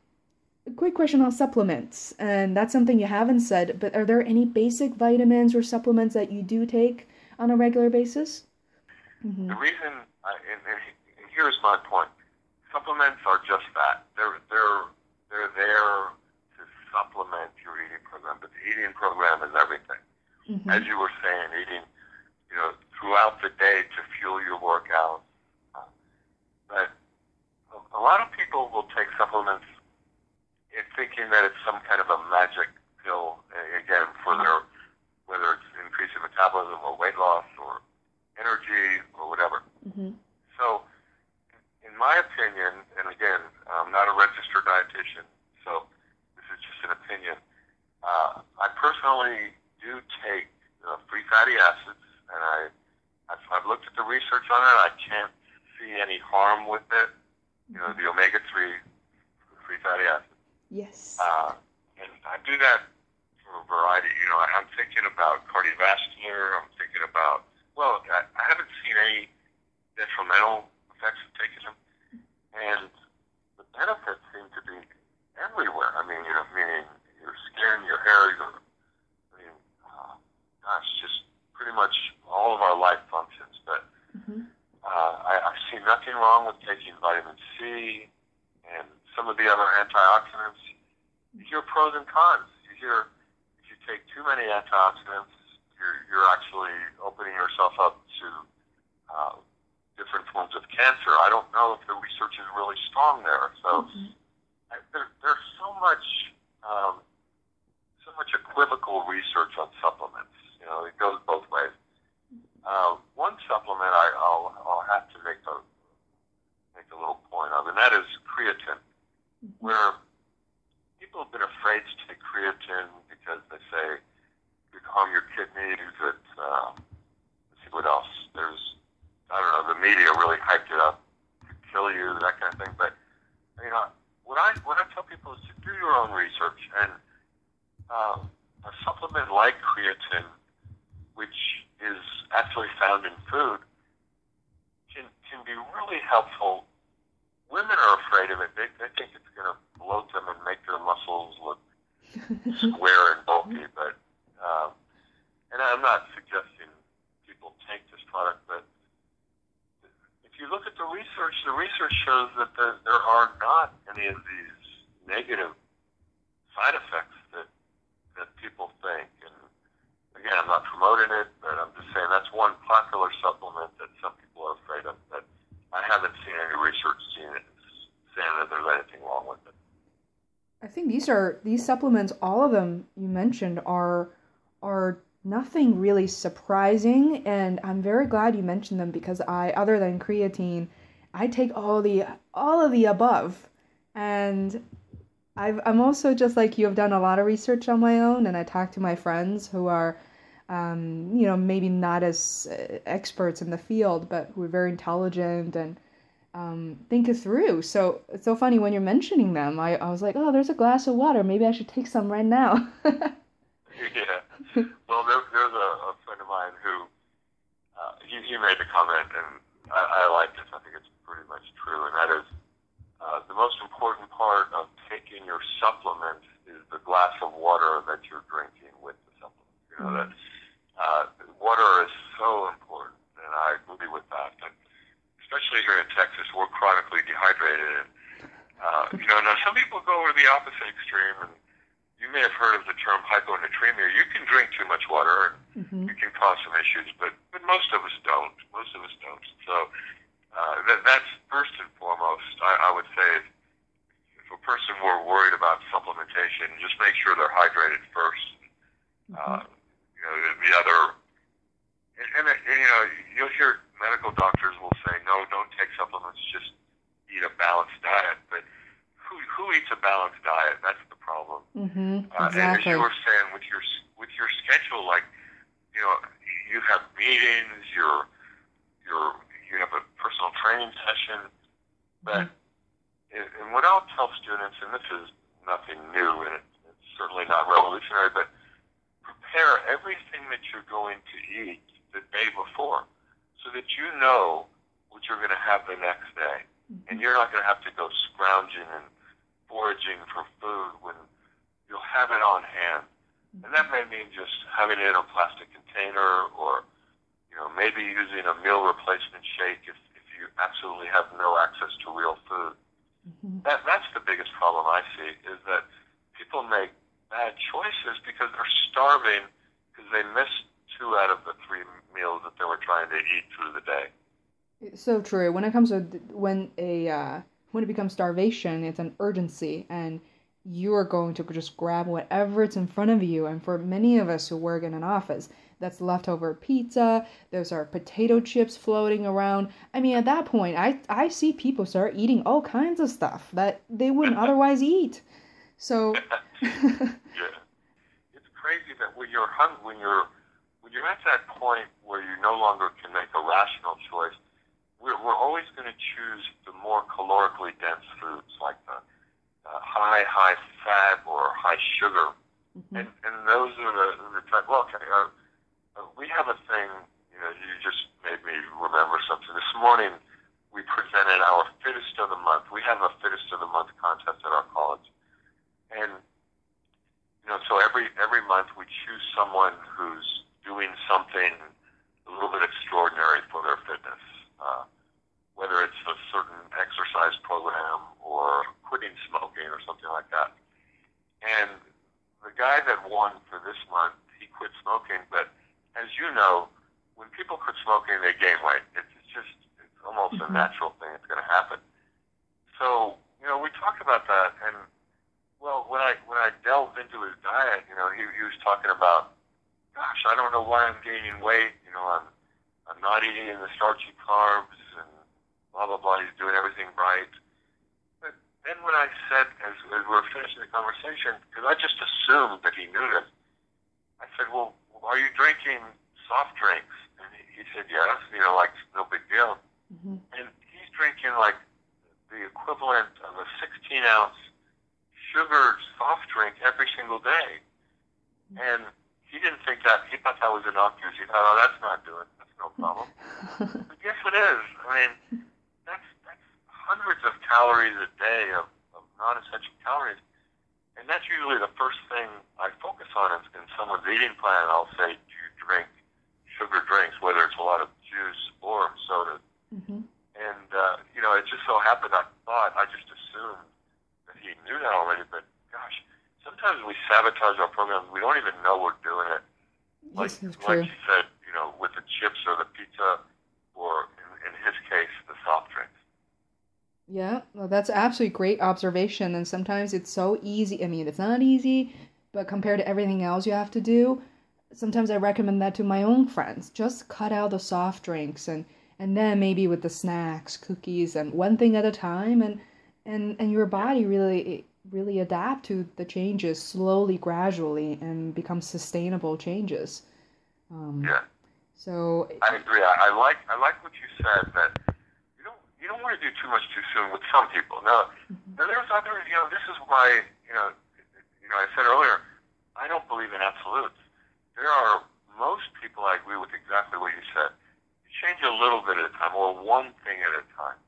Speaker 2: a quick question on supplements, and that's something you haven't said, but are there any basic vitamins or supplements that you do take on a regular basis?
Speaker 3: Mm-hmm. The reason, uh, and, and here's my point: supplements are just that. They're they're they're there to supplement your eating program, but the eating program is everything. Mm-hmm. As you were saying, eating, you know, throughout the day to fuel your workout. But a lot of people will take supplements in thinking that it's some kind of a magic pill, again, for their, whether it's increasing metabolism or weight loss or energy or whatever. Mm-hmm. So, in my opinion, and again, I'm not a registered dietitian, so this is just an opinion. Uh, I personally do take uh, free fatty acids, and I, I've, I've looked at the research on it. I can't see any harm with it. You know, the omega three free fatty acids.
Speaker 2: Yes.
Speaker 3: Uh, and I do that for a variety. You know, I'm thinking about cardiovascular. I'm thinking about well, I, I haven't seen any detrimental effects of taking them, and the benefits seem to be everywhere. I mean, you know, meaning your skin, your hair, your gosh, just pretty much all of our life functions. But mm-hmm. uh, I, I see nothing wrong with taking vitamin C and some of the other antioxidants. You hear pros and cons. You hear if you take too many antioxidants, you're, you're actually opening yourself up to uh, different forms of cancer. I don't know if the research is really strong there. So mm-hmm. I, there, there's so much. Um, so much equivocal research on supplements know, it goes both ways. Uh, one supplement I, I'll, I'll have to make a make a little point of, and that is creatine, mm-hmm. where people have been afraid to take creatine because they say it could harm your kidneys. That uh, let's see what else. There's I don't know. The media really hyped it up, could kill you, that kind of thing. But you know, what I what I tell people is to do your own research and. Uh, a supplement like creatine which is actually found in food, can, can be really helpful. Women are afraid of it. They, they think it's going to bloat them and make their muscles look square and bulky. But um, and I'm not suggesting people take this product, but if you look at the research, the research shows that the, there are not any of these negative side effects that that people think. Again, I'm not promoting it, but I'm just saying that's one popular supplement that some people are afraid of. But I haven't seen any research seeing it saying that there's anything wrong with it.
Speaker 2: I think these are these supplements. All of them you mentioned are are nothing really surprising, and I'm very glad you mentioned them because I, other than creatine, I take all the all of the above, and I've, I'm also just like you have done a lot of research on my own, and I talk to my friends who are um, you know, maybe not as uh, experts in the field, but who are very intelligent and um, think it through. So it's so funny when you're mentioning them. I, I was like, oh, there's a glass of water. Maybe I should take some right now.
Speaker 3: yeah. Well, there, there's a, a friend of mine who uh, he, he made the comment, and I, I like this. I think it's pretty much true, and that is uh, the most important part of taking your supplement is the glass of water that you're drinking with the supplement. You know, mm-hmm. that uh, water is so important, and I agree with that. And especially here in Texas, we're chronically dehydrated. And, uh, you know, now some people go over the opposite extreme, and you may have heard of the term hyponatremia. You can drink too much water, and mm-hmm. it can cause some issues, but but most of us don't. Most of us don't. So uh, that, that's first and foremost. I, I would say if, if a person were worried about supplementation, just make sure they're hydrated 1st mm-hmm. Uh, know, the, the other, and, and, and you know, you'll hear medical doctors will say, no, don't take supplements, just eat a balanced diet. But who who eats a balanced diet? That's the problem.
Speaker 2: Mm-hmm, exactly. Uh, and
Speaker 3: as you were saying, with your with your schedule, like you know, you have meetings, you're you're you have a personal training session, but mm-hmm. and what I'll tell students, and this is nothing new, and it, it's certainly not revolutionary, but prepare everything that you're going to eat the day before so that you know what you're going to have the next day. Mm-hmm. And you're not going to have to go scrounging and foraging for food when you'll have it on hand. And that may mean just having it in a plastic container or, you know, maybe using a meal replacement shake if, if you absolutely have no access to real food. Mm-hmm. That, that's the biggest problem I see is that people make bad choices because they're starving because they missed two out of the three meals that they were trying to eat through the day.
Speaker 2: It's so true. When it comes to when a uh, when it becomes starvation, it's an urgency, and you are going to just grab whatever it's in front of you. And for many of us who work in an office, that's leftover pizza. Those are potato chips floating around. I mean, at that point, I I see people start eating all kinds of stuff that they wouldn't otherwise eat. So
Speaker 3: yeah, it's crazy that when you're hungry, when you're when you're at that point where you no longer can make a rational choice, we're, we're always going to choose the more calorically dense foods like the uh, high, high fat or high sugar. Mm-hmm. And, and those are the, the type, well, okay, uh, uh, we have a thing, you know, you just made me remember something. This morning, we presented our fittest of the month. We have a fittest of the month contest at our college. And, you know, so every, every month we choose someone who's doing something a little bit extraordinary for their fitness, uh, whether it's a certain exercise program or quitting smoking or something like that. And the guy that won for this month, he quit smoking, but as you know, when people quit smoking, they gain weight. It's, it's just, it's almost mm-hmm. a natural thing. It's going to happen. So, you know, we talked about that, and well, when I when I delved into his diet, you know, he, he was talking about gosh, I don't know why I'm gaining weight. You know, I'm I'm not eating the starchy carbs and blah blah blah. He's doing everything right. But then when I said, as, as we were finishing the conversation, because I just assumed that he knew this, I said, well, are you drinking soft drinks? And he, he said, yes. You know, like no big deal. Mm-hmm. And he's drinking like the equivalent of a 16 ounce sugar soft drink every single day. And he didn't think that. He thought that was innocuous. He thought, oh, that's not doing. That's no problem. but yes, it is. I mean, that's that's hundreds of calories a day of, of non-essential calories, and that's usually the first thing I focus on in, in someone's eating plan. I'll say, do you drink sugar drinks, whether it's a lot of juice or soda? Mm-hmm. And uh, you know, it just so happened I thought I just assumed he knew that already, but gosh sometimes we sabotage our programs. We don't even know we're doing it. Like, like you said, you know, with the chips or the pizza, or in, in his case, the soft drinks.
Speaker 2: Yeah, well, that's absolutely great observation. And sometimes it's so easy. I mean, it's not easy, but compared to everything else you have to do, sometimes I recommend that to my own friends. Just cut out the soft drinks and and then maybe with the snacks, cookies, and one thing at a time, and and and your body really really adapt to the changes slowly, gradually, and become sustainable changes.
Speaker 3: Um, yeah.
Speaker 2: So
Speaker 3: I agree. I, I like I like what you said that you don't you don't want to do too much too soon with some people. Now, mm-hmm. now there's other you know this is why you know you know I said earlier I don't believe in absolutes. There are most people I agree with exactly what you said. You change a little bit at a time or one thing at a time.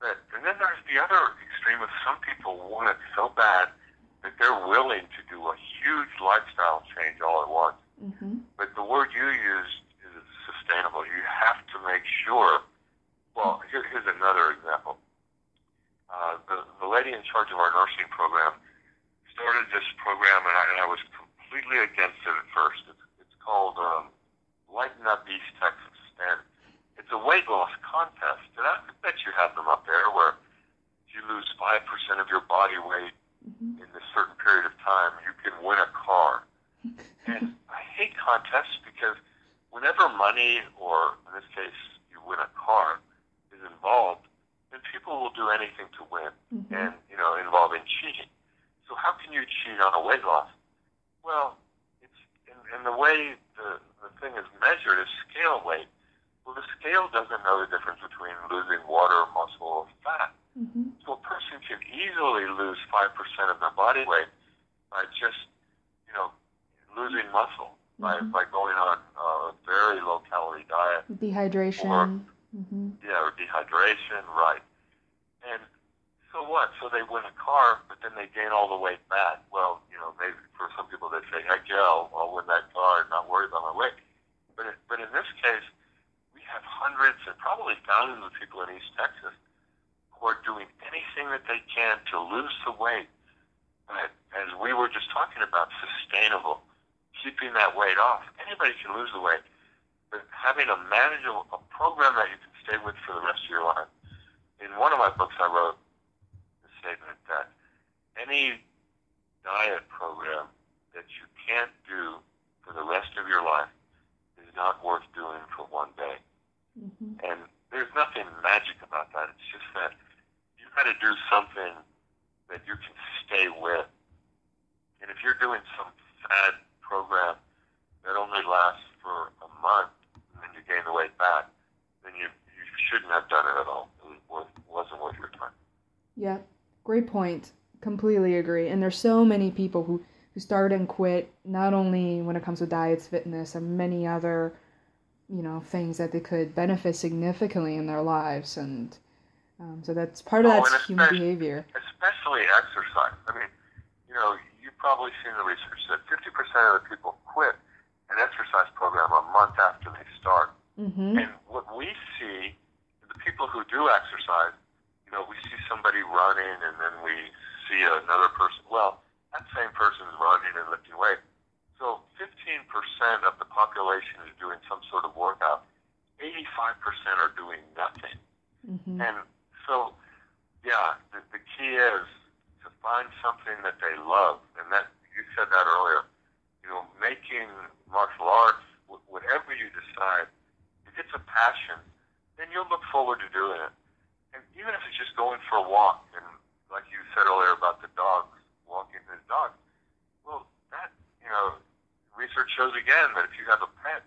Speaker 3: But and then there's the other extreme of some people want it so bad that they're willing to do a huge lifestyle change all at once. Mm-hmm. But the word you used is sustainable. You have to make sure. Well, here, here's another example. Uh, the, the lady in charge of our nursing program started this program, and I, and I was completely against it at first. It's, it's called um, Lighten Up East Texas. And it's a weight loss contest. And I bet you have them up there where if you lose 5% of your body weight mm-hmm. in a certain period of time, you can win a car. and I hate contests because whenever money, or in this case, you win a car, is involved, then people will do anything to win, mm-hmm. and you know, involving cheating. So how can you cheat on a weight loss? Well, it's and, and the way the the thing is measured is scale weight. Well, the scale doesn't know the difference between losing water, muscle, or fat. Mm-hmm. So a person can easily lose 5% of their body weight by just, you know, losing muscle, mm-hmm. by, by going on a very low calorie diet.
Speaker 2: Dehydration.
Speaker 3: Or, mm-hmm. Yeah, or dehydration, right. And so so what? So they win a car, but then they gain all the weight back. Well, you know, maybe for some people they say, heck yeah, I'll, I'll win that car and not worry about my weight. But it, but in this case, have hundreds and probably thousands of people in East Texas who are doing anything that they can to lose the weight. But as we were just talking about, sustainable, keeping that weight off. Anybody can lose the weight, but having a manageable a program that you can stay with for the rest of your life. In one of my books, I wrote the statement that any diet program that you can't do for the rest of your life is not worth doing for one day. Mm-hmm. And there's nothing magic about that. It's just that you've got to do something that you can stay with. And if you're doing some fad program that only lasts for a month and then you gain the weight back, then you, you shouldn't have done it at all. It wasn't worth your time.
Speaker 2: Yeah, great point. Completely agree. And there's so many people who who start and quit not only when it comes to diets, fitness, and many other you know things that they could benefit significantly in their lives and um, so that's part of oh, that human behavior
Speaker 3: especially exercise i mean you know you've probably seen the research that 50% of the people quit an exercise program a month after they start mm-hmm. and what we see the people who do exercise you know we see somebody running and then we see another person well that same person is running and lifting weight. So 15% of the population is doing some sort of workout. 85% are doing nothing. Mm-hmm. And so, yeah, the, the key is to find something that they love. And that, you said that earlier, you know, making martial arts, whatever you decide, if it's a passion, then you'll look forward to doing it. And even if it's just going for a walk, and like you said earlier about the dogs, walking his dog. Well, that, you know, research shows again that if you have a pet,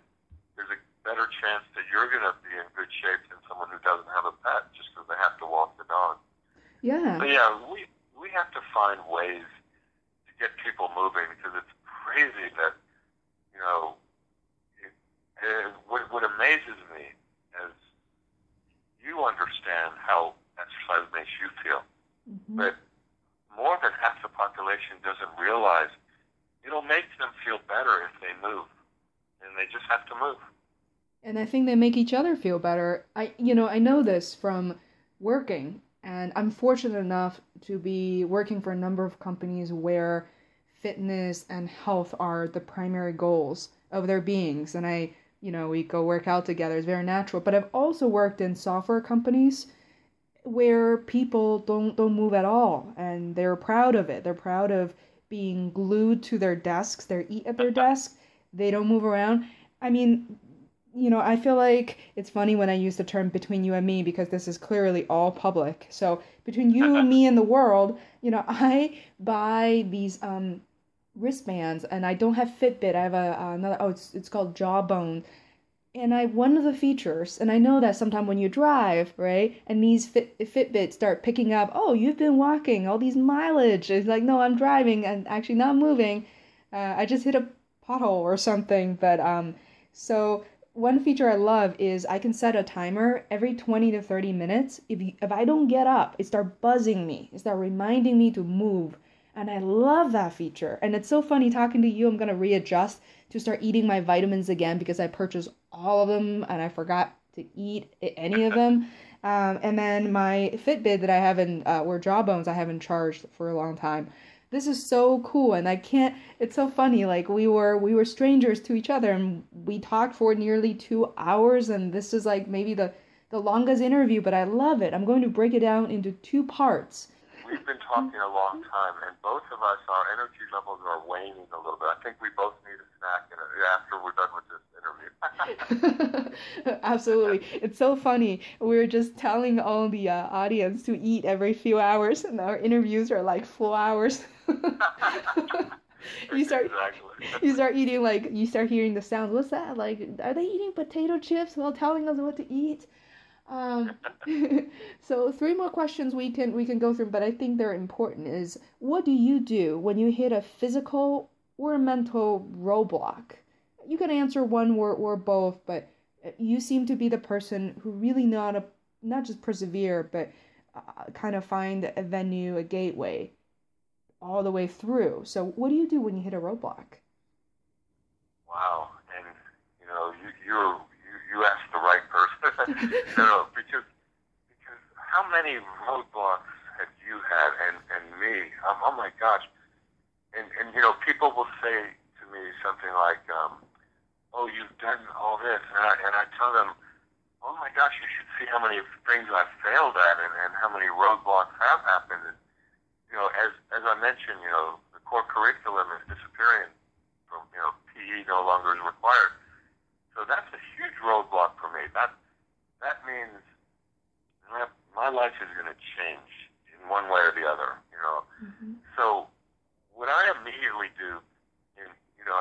Speaker 3: there's a better chance that you're going to be in good shape than someone who doesn't have a pet just because they have to walk the dog.
Speaker 2: Yeah.
Speaker 3: So, yeah, we, we have to find ways to get people moving because it's crazy that, you know, it, it, what, what amazes me is you understand how exercise makes you feel. Mm-hmm. But more than half the population doesn't realize it'll make them feel better if they move, and they just have to move.
Speaker 2: And I think they make each other feel better. I, you know, I know this from working, and I'm fortunate enough to be working for a number of companies where fitness and health are the primary goals of their beings. And I, you know, we go work out together. It's very natural. But I've also worked in software companies where people don't don't move at all and they're proud of it. They're proud of being glued to their desks. They eat at their desk. They don't move around. I mean, you know, I feel like it's funny when I use the term between you and me because this is clearly all public. So between you and me and the world, you know, I buy these um wristbands and I don't have Fitbit. I have a another oh it's it's called Jawbone and I one of the features, and I know that sometimes when you drive, right, and these Fit, Fitbits start picking up, oh, you've been walking all these mileage. It's like, no, I'm driving and actually not moving. Uh, I just hit a pothole or something. But um, so one feature I love is I can set a timer every 20 to 30 minutes. If you, if I don't get up, it start buzzing me. It start reminding me to move. And I love that feature. And it's so funny talking to you. I'm to readjust to start eating my vitamins again because I purchased all of them and I forgot to eat any of them. Um, and then my Fitbit that I haven't, uh, or Jawbones I haven't charged for a long time. This is so cool, and I can't. It's so funny. Like we were, we were strangers to each other, and we talked for nearly two hours. And this is like maybe the the longest interview, but I love it. I'm going to break it down into two parts
Speaker 3: we've been talking a long time, and both of us, our energy levels are waning a little bit. I think we both need a snack after we're done with this
Speaker 2: interview. Absolutely. It's so funny. We are just telling all the uh, audience to eat every few hours, and our interviews are like four hours. you start exactly. you start eating like you start hearing the sounds. What's that? Like are they eating potato chips while telling us what to eat? Um, so three more questions we can we can go through, but I think they're important. Is what do you do when you hit a physical or a mental roadblock? You can answer one or or both, but you seem to be the person who really not a not just persevere, but uh, kind of find a venue, a gateway, all the way through. So, what do you do when you hit a roadblock?
Speaker 3: Wow, and you know, you you you, you asked the right you because because how many roadblocks have you had, and and me? Um, oh my gosh, and and you know, people will say to me something like, um, "Oh, you've done all this," and I and I tell them oh my gosh, you should see how many things I've failed at and, and how many roadblocks have happened. And, you know, as, as I mentioned, you know, the core curriculum is disappearing from, you know, PE no longer is required. So that's a huge roadblock for me. That, that means that my life is going to change in one way or the other, you know. Mm-hmm. So what I immediately do, in, you know,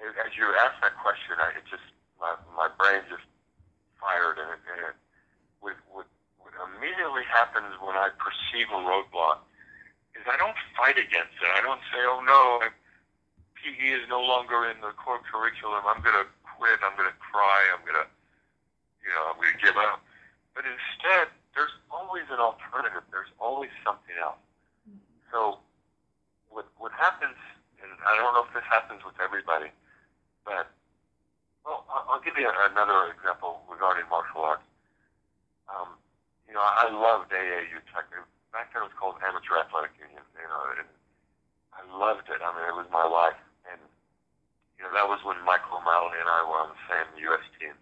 Speaker 3: as you ask that question, I, it just, my, my brain just fired, and, it, and it, what, what, what immediately happens when I perceive a roadblock is I don't fight against it. I don't say, "Oh no, PE is no longer in the core curriculum. I'm going to quit. I'm going to cry. I'm going to, you know, I'm going to give up." But instead, there's always an alternative. There's always something else. So, what what happens, and I don't know if this happens with everybody, but well, I'll give you another example regarding martial arts. Um, you know, I loved AAU Tech. Back then it was called Amateur Athletic Union. You know, and I loved it. I mean, it was my life. And, you know, that was when Michael O'Malley and I were on the same U.S. team.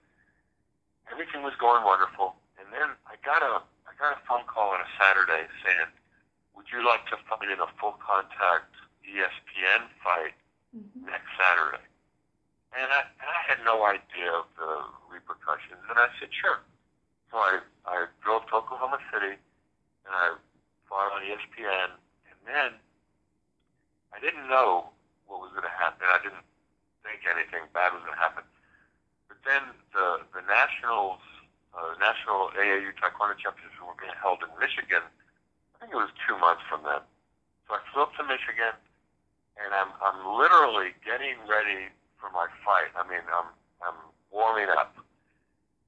Speaker 3: Everything was going wonderful. And then I got a, I got a phone call on a Saturday saying, would you like to fight in a full contact ESPN fight mm-hmm. next Saturday? And I, and I had no idea of the repercussions. And I said, sure. So I, I drove to Oklahoma City and I fought on ESPN. And then I didn't know what was going to happen. I didn't think anything bad was going to happen. Then the, the Nationals, uh, National AAU Taekwondo Championships were being held in Michigan. I think it was two months from then. So I flew up to Michigan and I'm, I'm literally getting ready for my fight. I mean, I'm I'm warming up,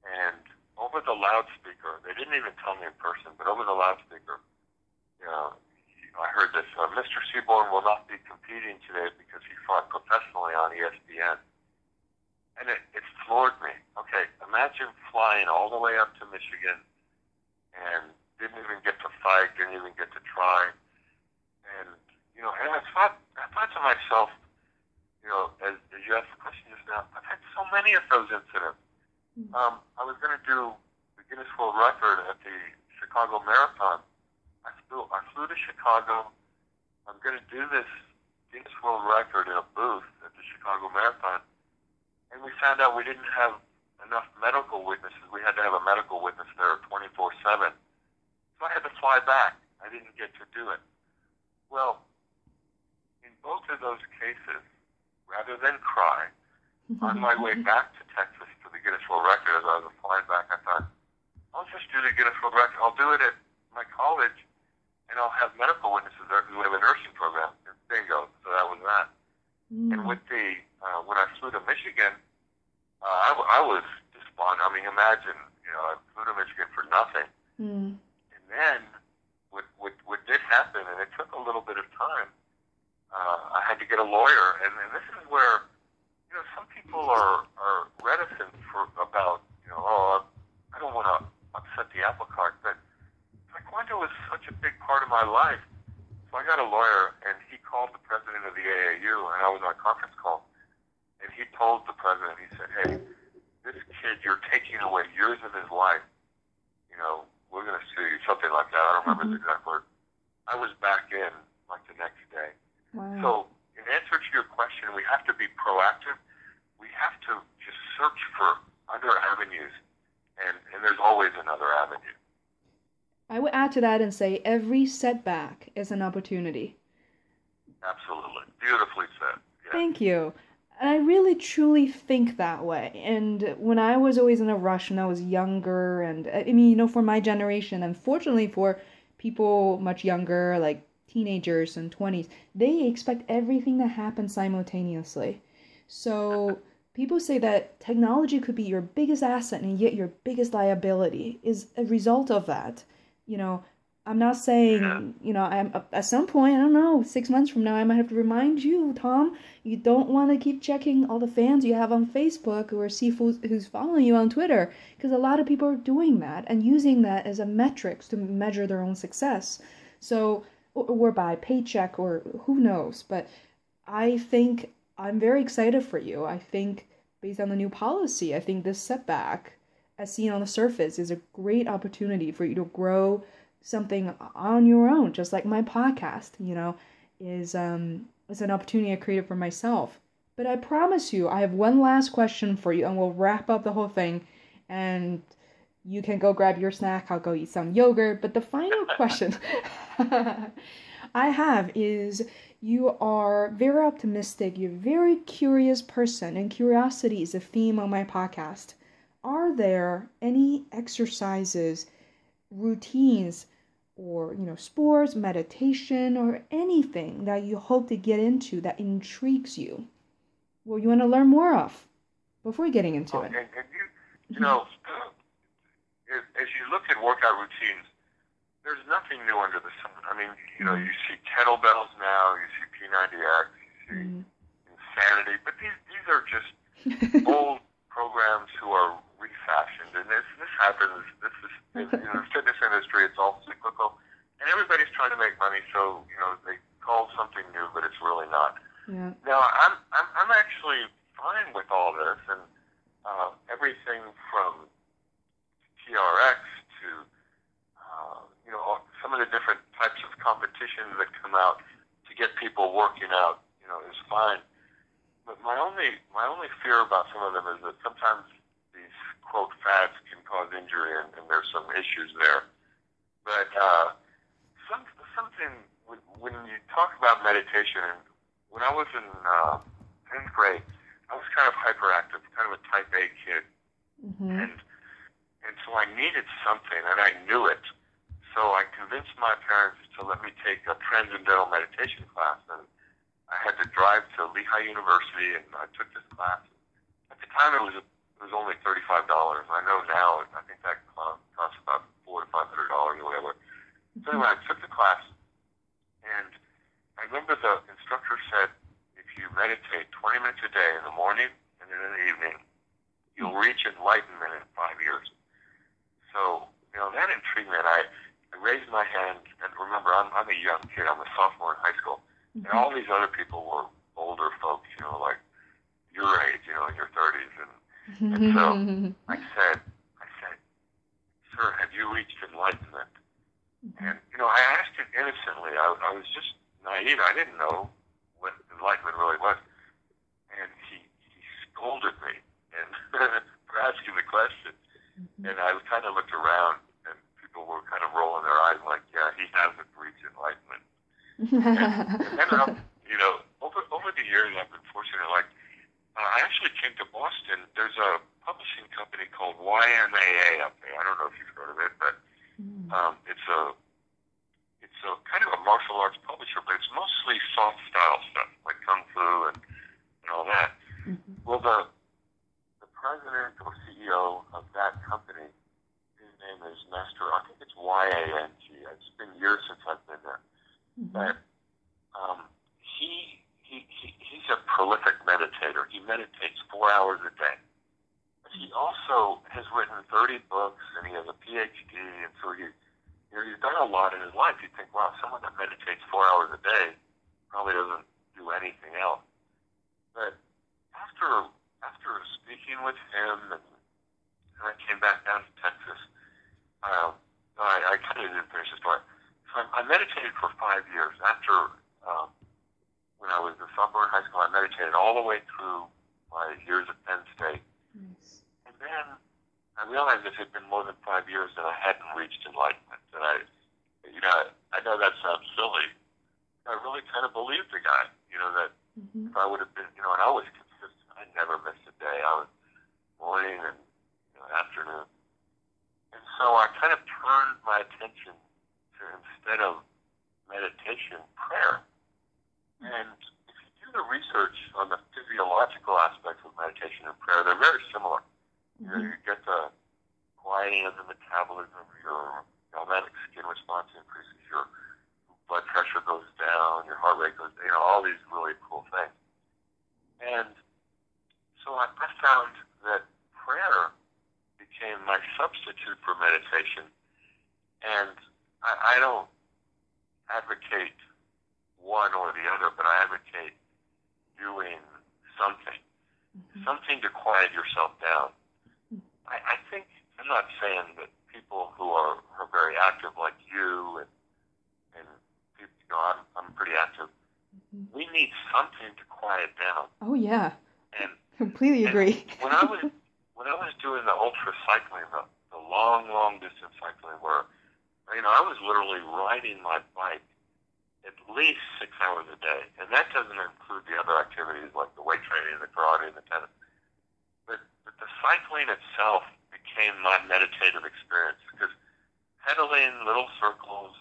Speaker 3: and over the loudspeaker, they didn't even tell me in person, but over the loudspeaker, you know, I heard this: uh, Mr. Seabourne will not be competing today because he fought professionally on ESPN, and it, it floored me. Okay, imagine flying all the way up to Michigan, and didn't even get to fight, didn't even get to try, and you know, and I thought I thought to myself you know, as, as you asked the question just now, I've had so many of those incidents. Mm-hmm. Um, I was going to do the Guinness World Record at the Chicago Marathon. I flew, I flew to Chicago. I'm going to do this Guinness World Record in a booth at the Chicago Marathon. And we found out we didn't have enough medical witnesses. We had to have a medical witness there 24 7. So I had to fly back. I didn't get to do it. Well, in both of those cases, rather than cry, on my way back to Texas to the Guinness World Record, as I was flying back, I thought, I'll just do the Guinness World Record. I'll do it at my college, and I'll have medical witnesses there because we have a nursing program. And bingo. So that was that. Mm. And with the, uh, when I flew to Michigan, uh, I, I was despondent. I mean, imagine, you know, I flew to Michigan for nothing. Mm. And then what, what, what did happen, and it took a little bit of time, uh, I had to get a lawyer, and, and this is where you know some people are are reticent for about you know oh I don't want to upset the apple cart, but Taekwondo was such a big part of my life. So I got a lawyer, and he called the president of the AAU, and I was on a conference call, told the president, he said, hey, this kid, you're taking away years of his life. You know, we're going to sue you, something like that. I don't remember mm-hmm. the exact word. I was back in like the next day. Wow. So, in answer to your question, we have to be proactive. We have to just search for other avenues, and, and there's always another avenue.
Speaker 2: I would add to that and say every setback is an opportunity.
Speaker 3: Absolutely. Beautifully said.
Speaker 2: Yeah. Thank you. And I really truly think that way. And when I was always in a rush when I was younger, and uh, I mean, you know, for my generation, unfortunately for people much younger, like teenagers and 20s, they expect everything to happen simultaneously. So people say that technology could be your biggest asset and yet your biggest liability is a result of that. you know, I'm not saying, you know, I'm uh, at some point, I don't know, six months from now, I might have to remind you, Tom, you don't want to keep checking all the fans you have on Facebook or see who's following you on Twitter, because a lot of people are doing that and using that as a metrics to measure their own success. So, or by paycheck or who knows, but I think I'm very excited for you. I think based on the new policy, I think this setback, as seen on the surface, is a great opportunity for you to grow something on your own, just like my podcast, you know, is um is an opportunity I created for myself. But I promise you, I have one last question for you, and we'll wrap up the whole thing. And you can go grab your snack. I'll go eat some yogurt. But the final question I have is you are very optimistic, you're a very curious person, and curiosity is a theme on my podcast. Are there any exercises, routines or you know sports meditation or anything that you hope to get into that intrigues you. Well you want to learn more of before getting into
Speaker 3: oh,
Speaker 2: it.
Speaker 3: and, and you, you know as you look at workout routines there's nothing new under the sun. I mean you know you see kettlebells now you see p90x you see mm-hmm. insanity but these these are just old programs who are refashioned, and this this happens. This is in, in the fitness industry. It's all cyclical, and everybody's trying to make money. So you know they call something new, but it's really not.
Speaker 2: Yeah.
Speaker 3: Now I'm I'm I'm actually fine with all this, and uh, everything from TRX to uh, you know some of the different types of competitions that come out to get people working out. You know is fine. But my only my only fear about some of them is that sometimes these quote fads can cause injury, and, and there's some issues there. But uh, some, something when, when you talk about meditation, when I was in uh, 10th grade, I was kind of hyperactive, kind of a type A kid,
Speaker 2: mm-hmm.
Speaker 3: and and so I needed something, and I knew it. So I convinced my parents to let me take a transcendental meditation class, and I had to drive to Lehigh University, and I took this class. At the time, it was it was only thirty five dollars. I know now, I think that costs about four to five hundred dollars or whatever. So anyway, I took the class, and I remember the instructor said, if you meditate twenty minutes a day in the morning and then in the evening, you'll reach enlightenment in five years. So you know that intrigued me, and I. I raised my hand, and remember, I'm, I'm a young kid. I'm a sophomore in high school. Mm-hmm. And all these other people were older folks, you know, like your age, you know, in your 30s. And, and so mm-hmm. I said, I said, sir, have you reached enlightenment? Mm-hmm. And, you know, I asked it innocently. I, I was just naive. I didn't know what enlightenment really was. And he, he scolded me and for asking the question. And I kind of looked around, and people were kind of rolling their eyes like, yeah, he hasn't reached enlightenment and, and you know, over over the years, I've been fortunate. Like, uh, I actually came to Boston. There's a publishing company called YMAA up there. I don't know if you've heard of it, but mm. um, it's a it's a kind of a martial arts publisher, but it's mostly soft style stuff like kung fu and and all that. Mm-hmm. Well, the the president or CEO of that company, his name is Master. I think it's Y A N G. It's been years since I've been there. Mm-hmm. But um, he, he, he he's a prolific meditator. He meditates four hours a day. He also has written 30 books, and he has a PhD, and so he, you know, he's done a lot in his life. You think, wow, someone that meditates four hours a day probably doesn't do anything else. But after after speaking with him, and, and I came back down to Texas, um, I, I kind of didn't finish the story. I, I meditated for five years. After um, when I was a sophomore in high school, I meditated all the way through my years at Penn State.
Speaker 2: Nice.
Speaker 3: And then I realized it had been more than five years that I hadn't reached enlightenment. And I, you know, I know that sounds silly. I really kind of believed the guy. You know that mm-hmm. if I would have been, you know, and I was consistent. I never missed a day. I was morning and you know, afternoon. And so I kind of turned my attention instead of meditation, prayer. And if you do the research on the physiological aspects of meditation and prayer, they're very similar. Mm-hmm. You, know, you get the quieting of the metabolism your automatic skin response increases, your blood pressure goes down, your heart rate goes down, you know, all these really cool things. And so I, I found that prayer became my substitute for meditation. And I, I don't advocate one or the other, but I advocate doing something, mm-hmm. something to quiet yourself down. Mm-hmm. I, I think I'm not saying that people who are, are very active like you and and you know I'm I'm pretty active. Mm-hmm. We need something to quiet down.
Speaker 2: Oh yeah.
Speaker 3: And
Speaker 2: completely agree.
Speaker 3: when I was when I was doing the ultra cycling, the, the long long distance cycling, where you know I was literally riding my bike at least six hours a day, and that doesn't include the other activities like the weight training, the karate, and the tennis. But, but the cycling itself became my meditative experience because pedaling little circles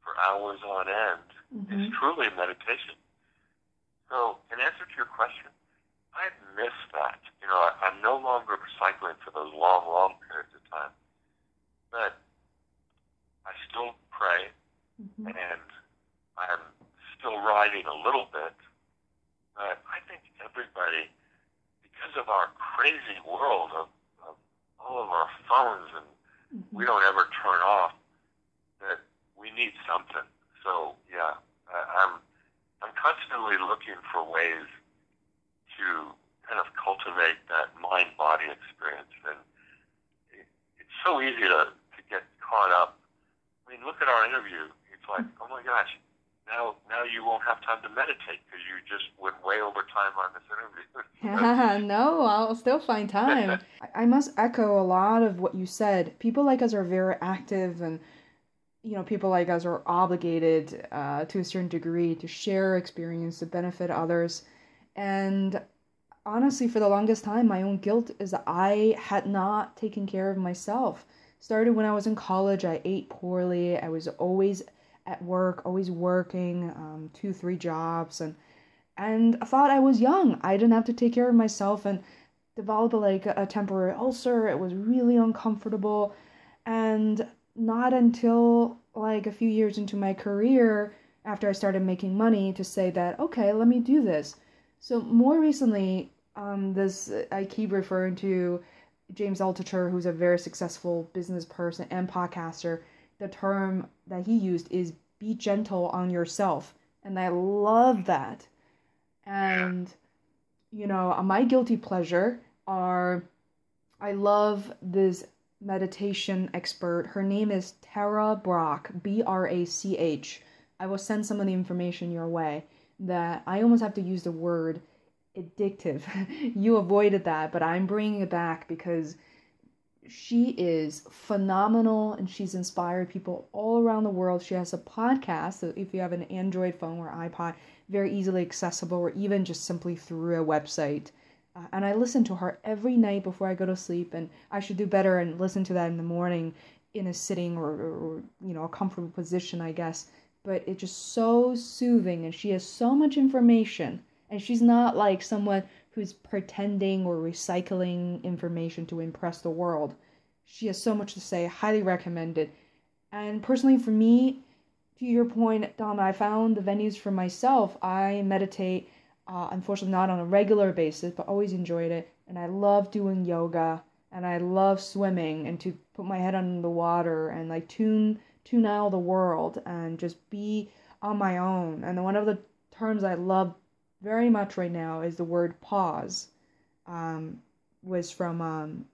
Speaker 3: for hours on end mm-hmm. is truly meditation. So, in answer to your question, I miss that. You know, I, I'm no longer cycling for those long, long periods of time, but I still pray mm-hmm. and I'm still riding a little bit, but I think everybody, because of our crazy world of, of all of our phones and mm-hmm. we don't ever turn off, that we need something. So yeah, I, I'm I'm constantly looking for ways to kind of cultivate that mind body experience, and it, it's so easy to to get caught up. I mean, look at our interview. It's like, oh my gosh, now now you won't have time to meditate because you just went way over time on this
Speaker 2: interview. no, I'll still find time. I must echo a lot of what you said. People like us are very active and you know people like us are obligated uh, to a certain degree to share experience to benefit others and honestly for the longest time my own guilt is that i had not taken care of myself started when i was in college i ate poorly i was always at work, always working, um, two, three jobs, and and I thought I was young. I didn't have to take care of myself, and developed like a, temporary ulcer. It was really uncomfortable, and not until like a few years into my career, after I started making money, to say that okay, let me do this. So more recently, um, this I keep referring to James Altucher, who's a very successful business person and podcaster the term that he used is be gentle on yourself. And I love that. And, you know, my guilty pleasure are I love this meditation expert. Her name is Tara Brach, B R A C H. I will send some of the information your way that I almost have to use the word addictive. you avoided that, but I'm bringing it back because she is phenomenal and she's inspired people all around the world. She has a podcast, so if you have an Android phone or iPod, very easily accessible, or even just simply through a website. Uh, and I listen to her every night before I go to sleep, and I should do better and listen to that in the morning in a sitting or, or you know a comfortable position, I guess. But it's just so soothing, and she has so much information, and she's not like someone who's pretending or recycling information to impress the world. She has so much to say, highly recommended. And personally, for me, to your point, Dom, I found the venues for myself. I meditate, uh, unfortunately, not on a regular basis, but always enjoyed it. And I love doing yoga and I love swimming and to put my head under the water and like tune tune out the world and just be on my own. And one of the terms I love very much right now is the word pause. Um, was from um,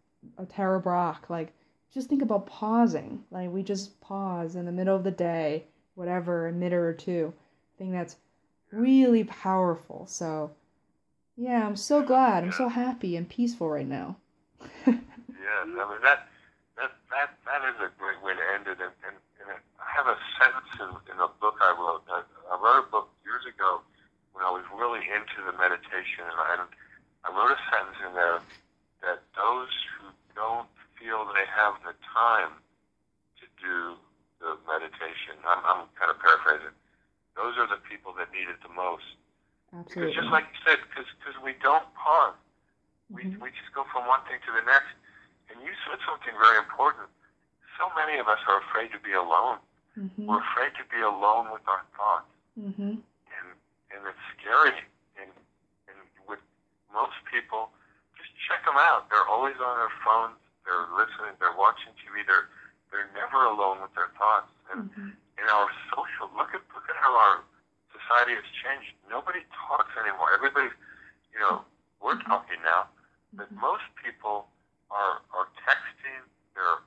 Speaker 2: Tara Brach. Like, just think about pausing. Like, we just pause in the middle of the day, whatever, a minute or two. I think that's really powerful. So, yeah, I'm so glad. I'm so happy and peaceful right now.
Speaker 3: yes, I mean that that that that is a great way to end it. And, and, and I have a sentence in, in a book I wrote. I, I wrote a book years ago I was really into the meditation, and I, I wrote a sentence in there that those who don't feel they have the time to do the meditation, I'm, I'm kind of paraphrasing, those are the people that need it the most.
Speaker 2: Absolutely.
Speaker 3: Because just like you said, because we don't pause. We, mm-hmm. we just go from one thing to the next. And you said something very important. so many of us are afraid to be alone. Mm-hmm. We're afraid to be alone with our thoughts. Mm-hmm. It's scary. And, and with most people, just check them out. They're always on their phones. They're listening. They're watching TV. They're, they're never alone with their thoughts. And mm-hmm. in our social, look at, look at how our society has changed. Nobody talks anymore. Everybody, you know, we're mm-hmm. talking now, but mm-hmm. most people are, are texting. They're,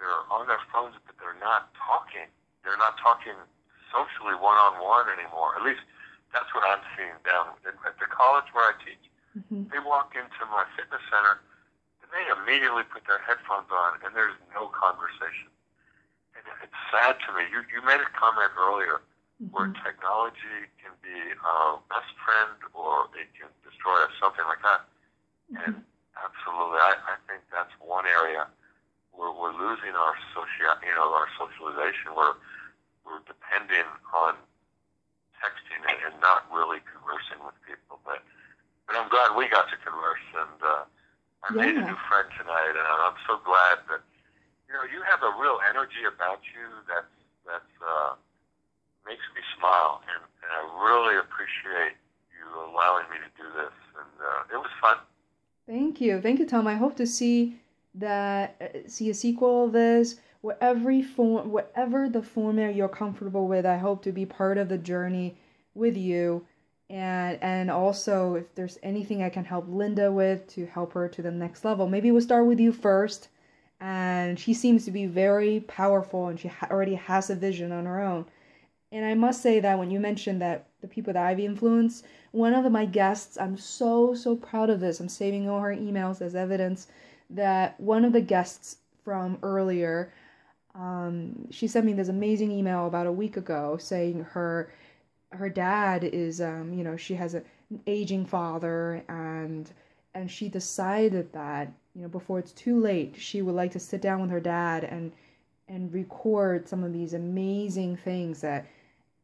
Speaker 3: they're on their phones, but they're not talking. They're not talking socially one on one anymore. At least that's what I'm seeing down at the college where I teach. Mm-hmm. They walk into my fitness center and they immediately put their headphones on and there's no conversation. And it's sad to me. You you made a comment earlier mm-hmm. where technology can be a best friend or it can destroy us, something like that. Mm-hmm. And absolutely, I, I think that's one area we're, we're losing our social, you know, our socialization. We're we're depending on texting and, and not really conversing with people. But but I'm glad we got to converse, and uh, I yeah. made a new friend tonight, and I'm so glad that you know you have a real energy about you that that uh, makes me smile, and, and I really appreciate you allowing me to do this, and uh, it was fun.
Speaker 2: Thank you, thank you, Tom. I hope to see that uh, see a sequel of this whatever form whatever the format you're comfortable with i hope to be part of the journey with you. And and also if there's anything i can help linda with to help her to the next level maybe we'll start with you first. And she seems to be very powerful and she ha- already has a vision on her own. And i must say that when you mentioned that the people that i've influenced one of my guests i'm so so proud of this. I'm saving all her emails as evidence that one of the guests from earlier, um, she sent me this amazing email about a week ago saying her her dad is um, you know she has an aging father and and she decided that you know before it's too late she would like to sit down with her dad and and record some of these amazing things that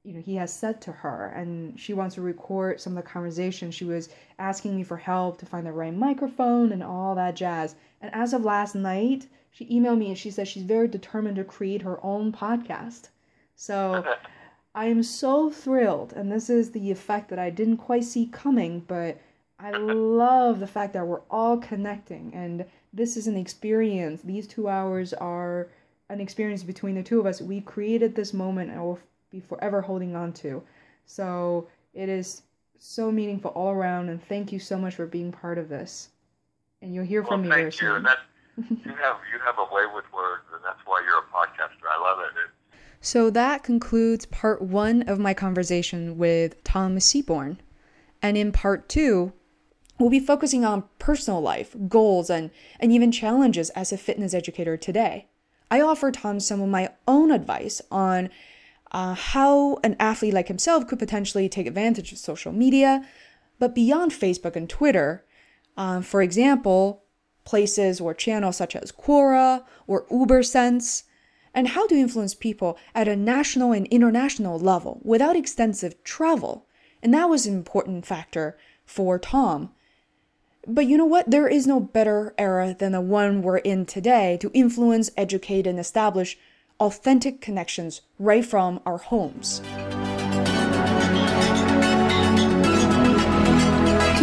Speaker 2: you know he has said to her. And she wants to record some of the conversation. She was asking me for help to find the right microphone and all that jazz. And as of last night she emailed me and she said she's very determined to create her own podcast so i am so thrilled and this is the effect that i didn't quite see coming but i love the fact that we're all connecting and this is an experience these two hours are an experience between the two of us we created this moment and we'll be forever holding on to. So it is so meaningful all around, and thank you so much for being part of this. And you'll hear
Speaker 3: well,
Speaker 2: from me
Speaker 3: very soon. You have you have a way with words, and that's why you're a podcaster. I love it.
Speaker 2: So that concludes part one of my conversation with Tom Seabourne. And in part two, we'll be focusing on personal life, goals, and, and even challenges as a fitness educator today. I offer Tom some of my own advice on uh, how an athlete like himself could potentially take advantage of social media. But beyond Facebook and Twitter, uh, for example, places or channels such as Quora or UberSense, and how to influence people at a national and international level without extensive travel. And that was an important factor for Tom. But you know what? There is no better era than the one we're in today to influence, educate, and establish authentic connections right from our homes.